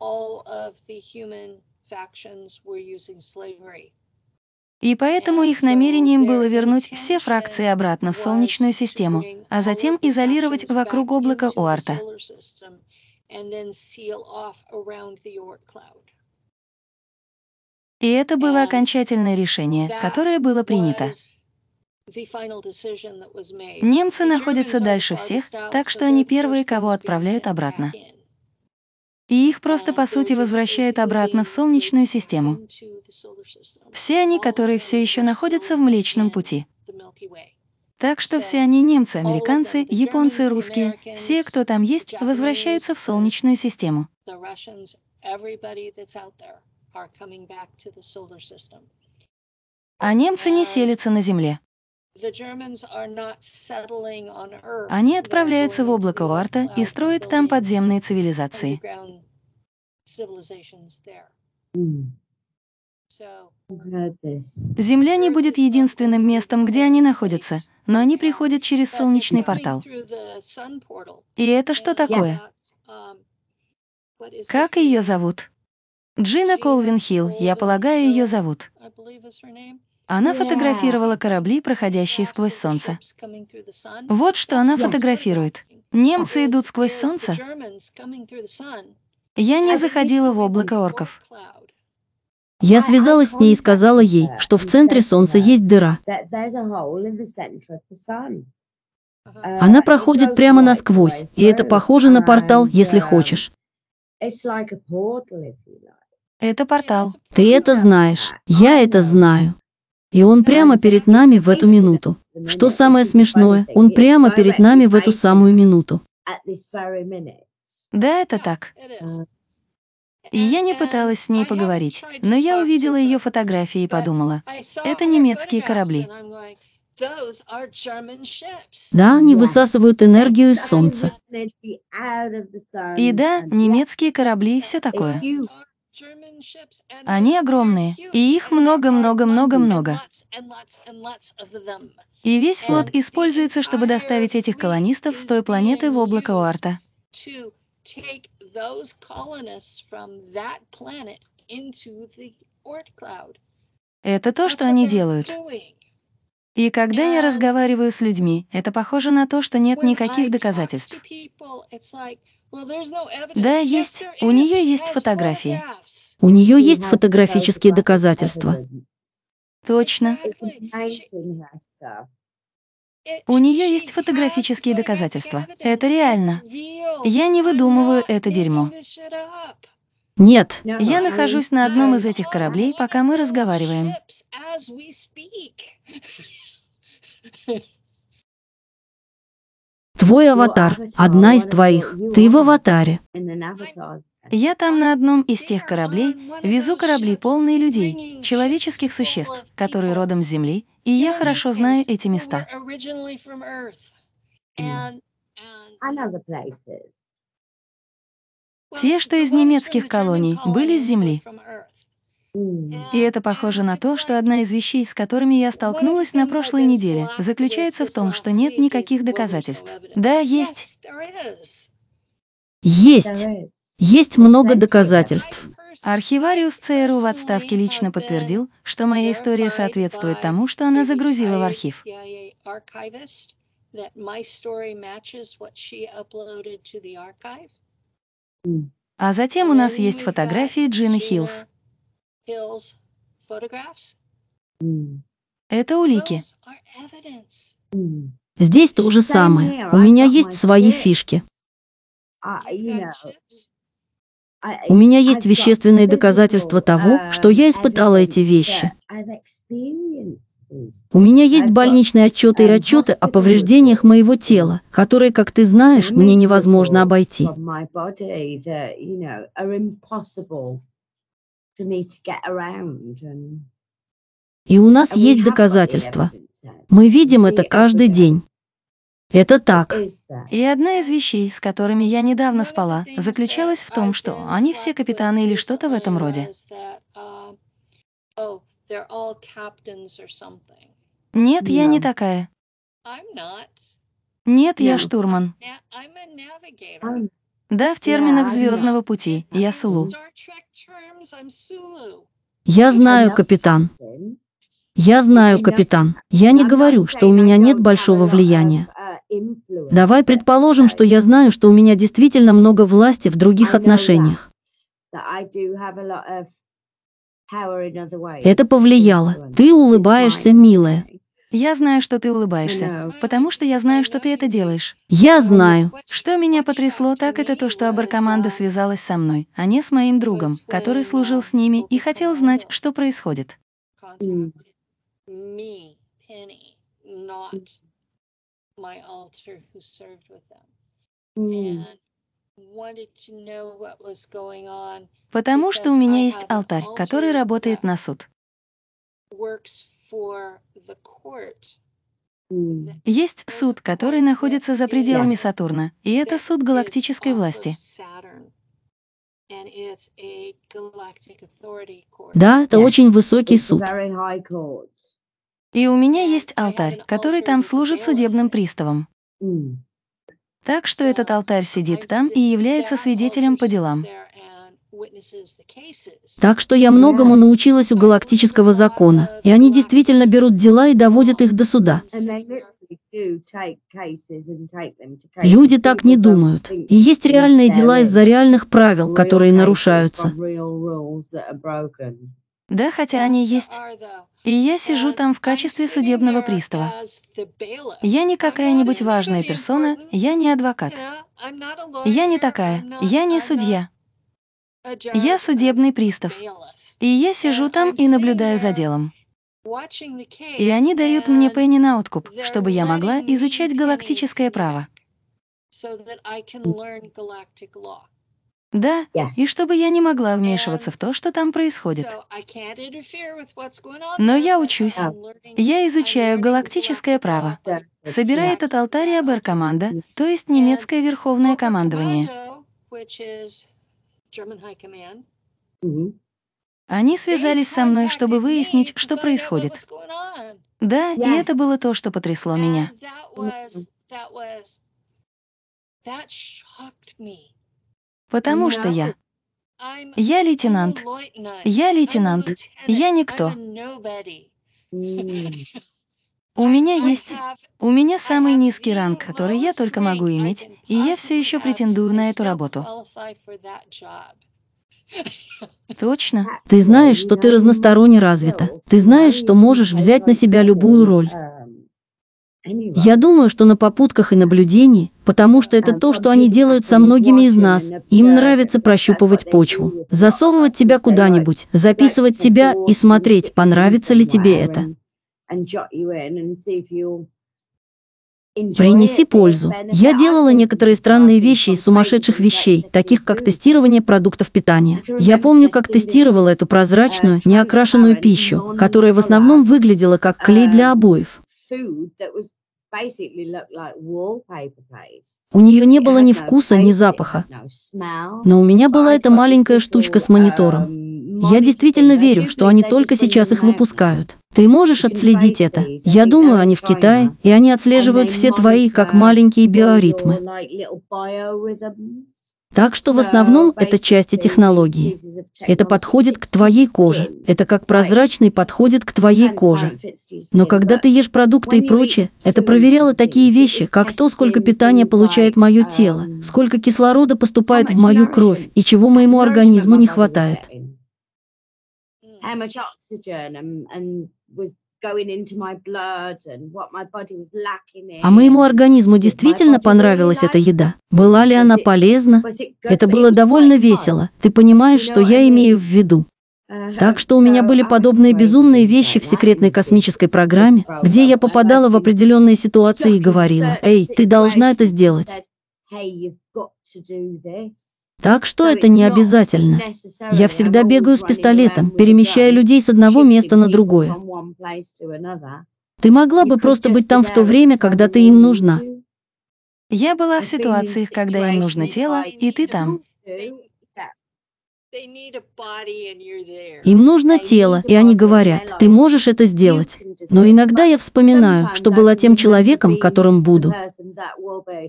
C: all of the human factions were using slavery.
A: И поэтому их намерением было вернуть все фракции обратно в Солнечную систему, а затем изолировать вокруг облака Уарта. И это было окончательное решение, которое было принято. Немцы находятся дальше всех, так что они первые, кого отправляют обратно. И их просто, по сути, возвращают обратно в Солнечную систему. Все они, которые все еще находятся в Млечном Пути. Так что все они немцы, американцы, японцы, русские, все, кто там есть, возвращаются в Солнечную систему. А немцы не селятся на Земле. Они отправляются в облако Уарта и строят там подземные цивилизации. Земля не будет единственным местом, где они находятся, но они приходят через солнечный портал. И это что такое? Как ее зовут? Джина Колвин Хилл, я полагаю, ее зовут. Она фотографировала корабли, проходящие сквозь солнце. Вот что она фотографирует. Немцы идут сквозь солнце. Я не заходила в облако орков.
B: Я связалась с ней и сказала ей, что в центре Солнца есть дыра. Она проходит прямо насквозь, и это похоже на портал, если хочешь.
A: Это портал.
B: Ты это знаешь, я это знаю. И он прямо перед нами в эту минуту. Что самое смешное, он прямо перед нами в эту самую минуту.
A: Да, это так. И я не пыталась с ней поговорить, но я увидела ее фотографии и подумала, это немецкие корабли.
B: Да, они высасывают энергию из Солнца.
A: И да, немецкие корабли и все такое. Они огромные, и их много-много-много-много. И весь флот используется, чтобы доставить этих колонистов с той планеты в облако Уарта. Это то, что они делают. И когда я разговариваю с людьми, это похоже на то, что нет никаких доказательств. Да, есть. У нее есть фотографии.
B: У нее есть фотографические доказательства.
A: Точно. У нее есть фотографические доказательства. Это реально. Я не выдумываю это дерьмо.
B: Нет.
A: Я нахожусь на одном из этих кораблей, пока мы разговариваем.
B: Твой аватар, одна из твоих. Ты в аватаре.
A: Я там на одном из тех кораблей везу корабли, полные людей, человеческих существ, которые родом с Земли, и я хорошо знаю эти места. Те, что из немецких колоний, были с Земли. И это похоже на то, что одна из вещей, с которыми я столкнулась на прошлой неделе, заключается в том, что нет никаких доказательств. Да, есть.
B: Есть. Есть много доказательств.
A: Архивариус ЦРУ в отставке лично подтвердил, что моя история соответствует тому, что она загрузила в архив. А затем у нас есть фотографии Джины Хиллс. Это улики.
B: Здесь то же самое. У меня есть свои фишки. У меня есть вещественные доказательства того, что я испытала эти вещи. У меня есть больничные отчеты и отчеты о повреждениях моего тела, которые, как ты знаешь, мне невозможно обойти. И у нас есть доказательства. Мы видим это каждый день. Это так.
A: И одна из вещей, с которыми я недавно спала, заключалась в том, что они все капитаны или что-то в этом роде. Нет, я не такая. Нет, я штурман. Да, в терминах. Звездного пути. Я Сулу.
B: Я знаю, капитан. Я знаю, капитан. Я не говорю, что у меня нет большого влияния. Давай предположим, что я знаю, что у меня действительно много власти в других отношениях. Это повлияло. Ты улыбаешься, милая.
A: Я знаю, что ты улыбаешься, потому что я знаю, что ты это делаешь.
B: Я знаю.
A: Что меня потрясло, так это то, что Абаркоманда связалась со мной, а не с моим другом, который служил с ними и хотел знать, что происходит. Потому что у меня есть алтарь, который работает на суд. Есть суд, который находится за пределами Сатурна, и это суд галактической власти.
B: Да, это очень высокий суд.
A: И у меня есть алтарь, который там служит судебным приставом. Так что этот алтарь сидит там и является свидетелем по делам.
B: Так что я многому научилась у галактического закона, и они действительно берут дела и доводят их до суда. Люди так не думают. И есть реальные дела из-за реальных правил, которые нарушаются.
A: Да, хотя они есть. И я сижу там в качестве судебного пристава. Я не какая-нибудь важная персона, я не адвокат. Я не такая, я не судья. Я судебный пристав. И я сижу там и наблюдаю за делом. И они дают мне пенни на откуп, чтобы я могла изучать галактическое право. Да, и чтобы я не могла вмешиваться в то, что там происходит. Но я учусь. Я изучаю галактическое право. Собирая этот алтарь АБР-команда, то есть немецкое верховное командование. Они связались со мной, чтобы выяснить, что происходит. Да, и это было то, что потрясло меня. Потому что я... Я лейтенант. Я лейтенант. Я никто. У меня есть... У меня самый низкий ранг, который я только могу иметь, и я все еще претендую на эту работу. Точно.
B: Ты знаешь, что ты разносторонне развита. Ты знаешь, что можешь взять на себя любую роль. Я думаю, что на попутках и наблюдении, потому что это то, что они делают со многими из нас. Им нравится прощупывать почву, засовывать тебя куда-нибудь, записывать тебя и смотреть, понравится ли тебе это. Принеси пользу. Я делала некоторые странные вещи из сумасшедших вещей, таких как тестирование продуктов питания. Я помню, как тестировала эту прозрачную, неокрашенную пищу, которая в основном выглядела как клей для обоев. У нее не было ни вкуса, ни запаха. Но у меня была эта маленькая штучка с монитором. Я действительно верю, что они только сейчас их выпускают. Ты можешь отследить это? Я думаю, они в Китае, и они отслеживают все твои, как маленькие биоритмы. Так что в основном это части технологии. Это подходит к твоей коже. Это как прозрачный подходит к твоей коже. Но когда ты ешь продукты и прочее, это проверяло такие вещи, как то, сколько питания получает мое тело, сколько кислорода поступает в мою кровь и чего моему организму не хватает. А моему организму действительно понравилась эта еда? Была ли она полезна? Это было довольно весело. Ты понимаешь, что я имею в виду? Так что у меня были подобные безумные вещи в секретной космической программе, где я попадала в определенные ситуации и говорила, «Эй, ты должна это сделать». Так что это не обязательно. Я всегда бегаю с пистолетом, перемещая людей с одного места на другое. Ты могла бы просто быть там в то время, когда ты им нужна.
A: Я была в ситуациях, когда им нужно тело, и ты там.
B: Им нужно тело, и они говорят, ты можешь это сделать. Но иногда я вспоминаю, что была тем человеком, которым буду.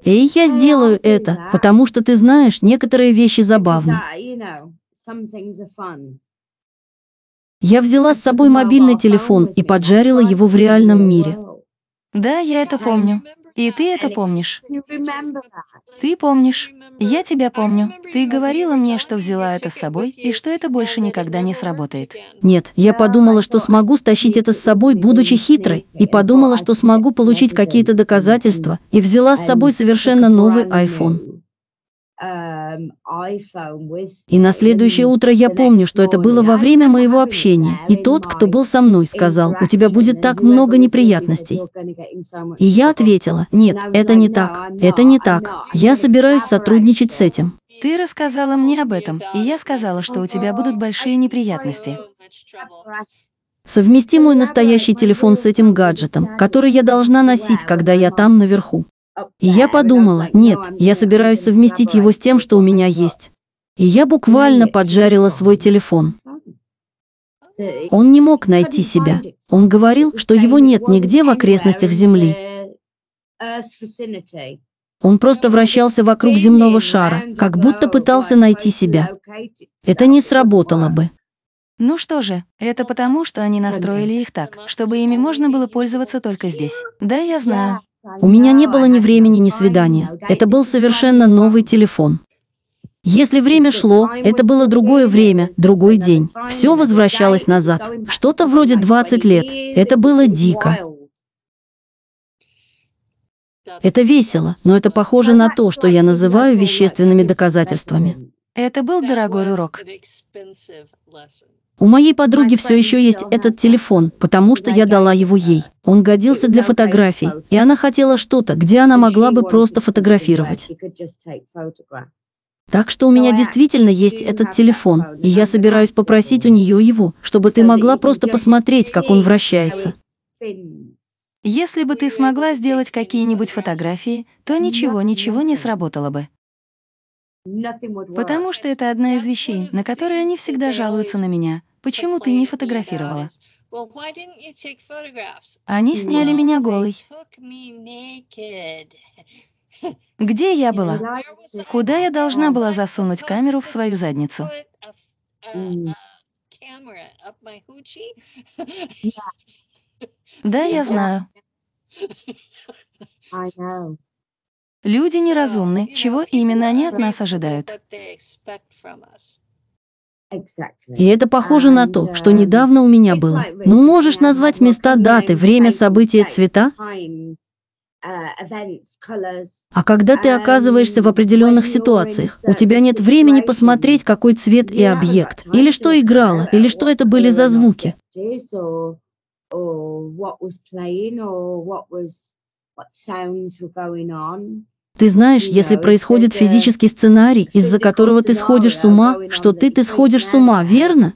B: И я сделаю это, потому что ты знаешь, некоторые вещи забавны. Я взяла с собой мобильный телефон и поджарила его в реальном мире.
A: Да, я это помню. И ты это помнишь. Ты помнишь. Я тебя помню. Ты говорила мне, что взяла это с собой, и что это больше никогда не сработает.
B: Нет, я подумала, что смогу стащить это с собой, будучи хитрой, и подумала, что смогу получить какие-то доказательства, и взяла с собой совершенно новый iPhone. И на следующее утро я помню, что это было во время моего общения. И тот, кто был со мной, сказал, у тебя будет так много неприятностей. И я ответила, нет, это не так, это не так. Я собираюсь сотрудничать с этим.
A: Ты рассказала мне об этом, и я сказала, что у тебя будут большие неприятности.
B: Совмести мой настоящий телефон с этим гаджетом, который я должна носить, когда я там наверху. И я подумала, нет, я собираюсь совместить его с тем, что у меня есть. И я буквально поджарила свой телефон. Он не мог найти себя. Он говорил, что его нет нигде в окрестностях Земли. Он просто вращался вокруг земного шара, как будто пытался найти себя. Это не сработало бы.
A: Ну что же, это потому, что они настроили их так, чтобы ими можно было пользоваться только здесь. Да, я знаю.
B: У меня не было ни времени, ни свидания. Это был совершенно новый телефон. Если время шло, это было другое время, другой день. Все возвращалось назад. Что-то вроде 20 лет. Это было дико. Это весело, но это похоже на то, что я называю вещественными доказательствами.
A: Это был дорогой урок.
B: У моей подруги все еще есть этот телефон, потому что я дала его ей. Он годился для фотографий, и она хотела что-то, где она могла бы просто фотографировать. Так что у меня действительно есть этот телефон, и я собираюсь попросить у нее его, чтобы ты могла просто посмотреть, как он вращается.
A: Если бы ты смогла сделать какие-нибудь фотографии, то ничего, ничего не сработало бы. Потому что это одна из вещей, на которые они всегда жалуются на меня. Почему ты не фотографировала? Они сняли меня голой. Где я была? Куда я должна была засунуть камеру в свою задницу? Да, я знаю. Люди неразумны. Чего именно они от нас ожидают?
B: И это похоже на то, что недавно у меня было. Ну, можешь назвать места, даты, время, события, цвета? А когда ты оказываешься в определенных ситуациях, у тебя нет времени посмотреть, какой цвет и объект, или что играло, или что это были за звуки. Ты знаешь, если происходит физический сценарий, из-за которого ты сходишь с ума, что ты, ты сходишь с ума, верно?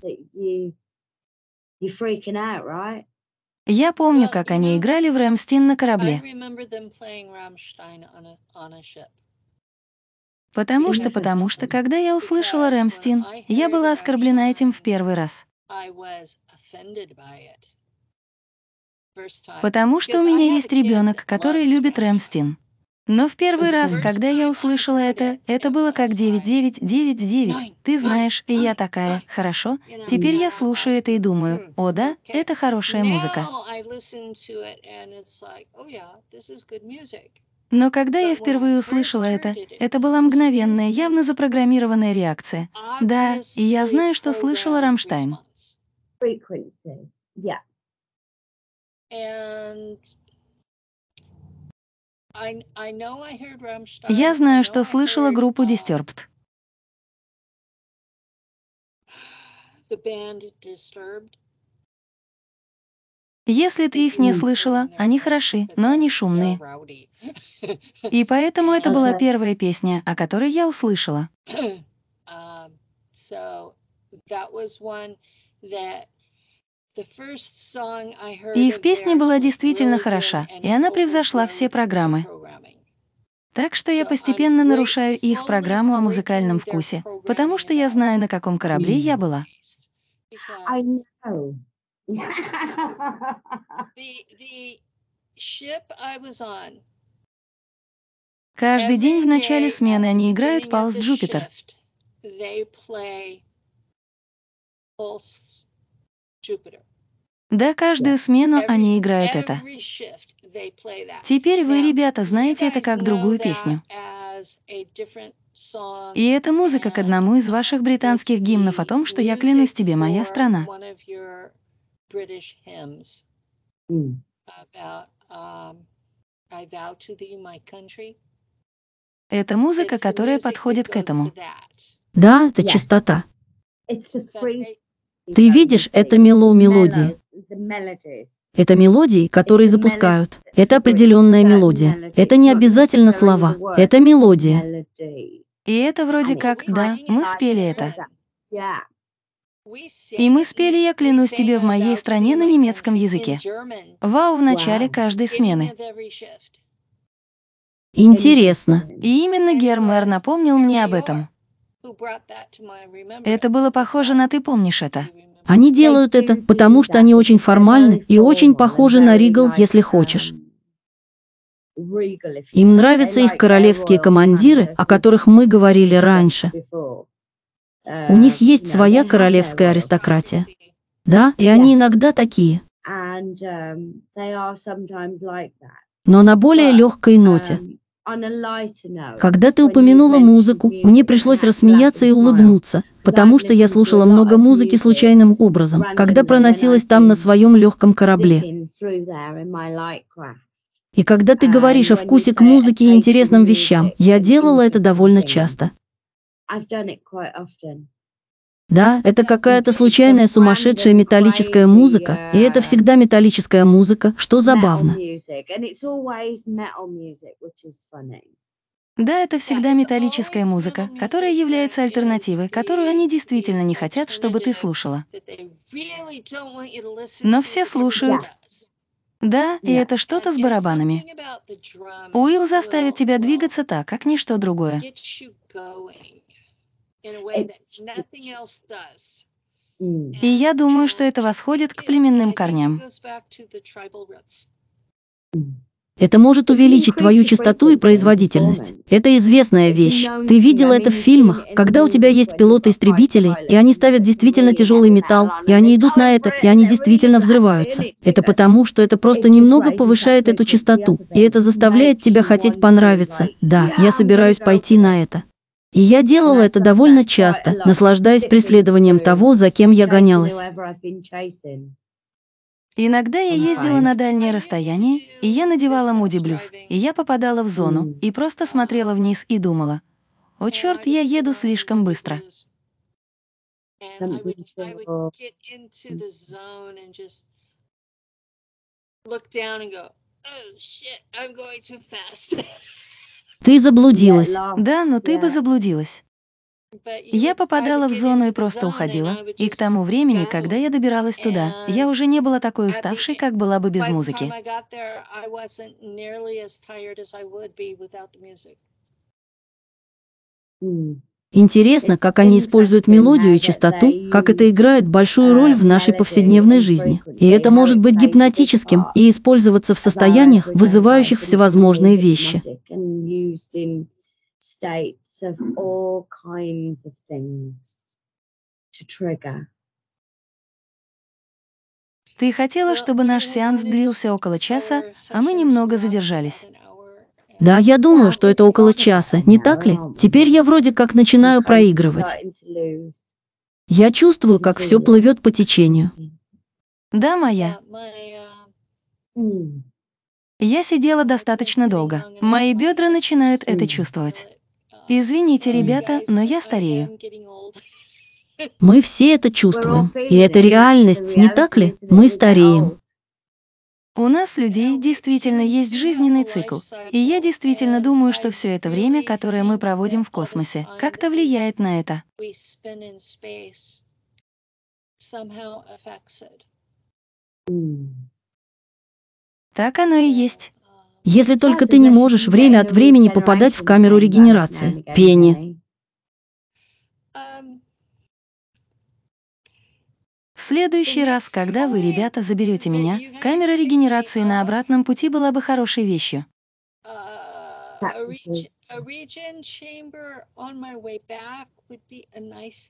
A: Я помню, как они играли в Рэмстин на корабле. Потому что, потому что, когда я услышала Рэмстин, я была оскорблена этим в первый раз. Потому что у меня есть ребенок, который любит Рэмстин. Но в первый раз, когда я услышала это, это было как 9999. Ты знаешь, и я такая, хорошо. Теперь я слушаю это и думаю, о да, это хорошая музыка. Но когда я впервые услышала это, это была мгновенная, явно запрограммированная реакция. Да, и я знаю, что слышала Рамштайн. Я знаю, что слышала группу Disturbed. Если ты их не слышала, они хороши, но они шумные. И поэтому это была первая песня, о которой я услышала. И их песня была действительно хороша, и она превзошла все программы. Так что я постепенно нарушаю их программу о музыкальном вкусе, потому что я знаю, на каком корабле я была.
D: I know.
C: the the ship I was on.
A: Каждый день в
C: every
A: начале
C: day
A: смены
C: at
A: они
C: the
A: играют
C: beginning of
A: Палс
C: the
A: Джупитер.
C: shift, They play Pulse Jupiter.
A: Да, каждую смену они играют это. Теперь вы, ребята, знаете это как другую песню. И это музыка к одному из ваших британских гимнов о том, что я клянусь тебе, моя страна.
D: Mm.
C: um.
A: Это музыка, которая подходит к этому.
B: Да, это чистота. Ты видишь, это мело мелодии. Это мелодии, которые запускают. Это определенная мелодия. Это не обязательно слова. Это мелодия.
A: И это вроде как, да, мы спели это. И мы спели «Я клянусь тебе» в моей стране на немецком языке. Вау в начале каждой смены.
B: Интересно.
A: И именно Гермер напомнил мне об этом. Это было похоже на «ты помнишь это».
B: Они делают это, потому что они очень формальны и очень похожи на Ригл, если хочешь. Им нравятся их королевские командиры, о которых мы говорили раньше. У них есть своя королевская аристократия. Да, и они иногда такие, но на более легкой ноте. Когда ты упомянула музыку, мне пришлось рассмеяться и улыбнуться, потому что я слушала много музыки случайным образом, когда проносилась там на своем легком корабле. И когда ты говоришь о вкусе к музыке и интересным вещам, я делала это довольно часто. Да, это какая-то случайная сумасшедшая металлическая музыка, и это всегда металлическая музыка, что забавно.
A: Да, это всегда металлическая музыка, которая является альтернативой, которую они действительно не хотят, чтобы ты слушала. Но все слушают. Да, и это что-то с барабанами. Уилл заставит тебя двигаться так, как ничто другое. И я думаю, что это восходит к племенным корням.
B: Это может увеличить твою частоту и производительность. Это известная вещь. Ты видела это в фильмах, когда у тебя есть пилоты-истребители, и они ставят действительно тяжелый металл, и они идут на это, и они действительно взрываются. Это потому, что это просто немного повышает эту частоту, и это заставляет тебя хотеть понравиться. Да, я собираюсь пойти на это. И я делала это довольно часто, наслаждаясь преследованием того, за кем я гонялась.
A: Иногда я ездила на дальние расстояния, и я надевала Муди Блюз, и я попадала в зону, и просто смотрела вниз и думала, «О, черт, я еду слишком быстро».
B: Ты заблудилась.
A: Да, но ты бы заблудилась. Я попадала в зону и просто уходила, и к тому времени, когда я добиралась туда, я уже не была такой уставшей, как была бы без музыки.
B: Интересно, как они используют мелодию и частоту, как это играет большую роль в нашей повседневной жизни. И это может быть гипнотическим и использоваться в состояниях, вызывающих всевозможные вещи.
A: Ты хотела, чтобы наш сеанс длился около часа, а мы немного задержались.
B: Да, я думаю, что это около часа, не так ли? Теперь я вроде как начинаю проигрывать. Я чувствую, как все плывет по течению.
A: Да, моя. Я сидела достаточно долго. Мои бедра начинают это чувствовать. Извините, ребята, но я старею.
B: Мы все это чувствуем. И это реальность, не так ли? Мы стареем.
A: У нас, людей, действительно есть жизненный цикл. И я действительно думаю, что все это время, которое мы проводим в космосе, как-то влияет на это. Так оно и есть.
B: Если только ты не можешь время от времени попадать в камеру регенерации. Пенни.
A: В следующий раз, когда вы, ребята, заберете меня, камера регенерации на обратном пути была бы хорошей вещью.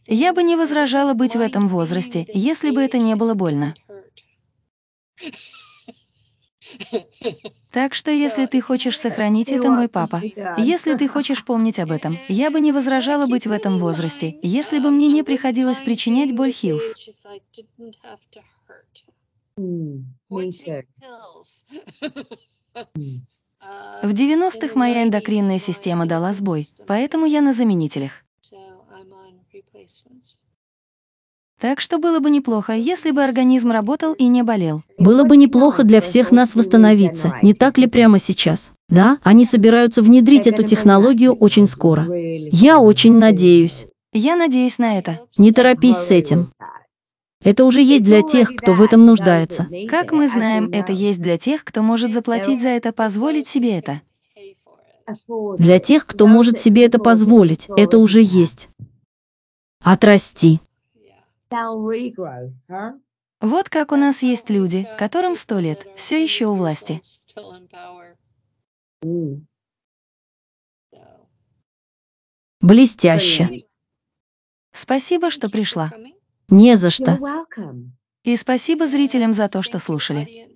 A: Я бы не возражала быть в этом возрасте, если бы это не было больно. Так что если ты хочешь сохранить это, мой папа, если ты хочешь помнить об этом, я бы не возражала быть в этом возрасте, если бы мне не приходилось причинять боль.
D: Mm.
A: В 90-х моя эндокринная система дала сбой, поэтому я на заменителях. Так что было бы неплохо, если бы организм работал и не болел.
B: Было бы неплохо для всех нас восстановиться, не так ли прямо сейчас? Да, они собираются внедрить эту технологию очень скоро. Я очень надеюсь.
A: Я надеюсь на это.
B: Не торопись с этим. Это уже есть для тех, кто в этом нуждается.
A: Как мы знаем, это есть для тех, кто может заплатить за это, позволить себе это.
B: Для тех, кто может себе это позволить, это уже есть. Отрасти.
A: Вот как у нас есть люди, которым сто лет, все еще у власти.
B: Блестяще.
A: Спасибо, что пришла.
B: Не за что.
A: И спасибо зрителям за то, что слушали.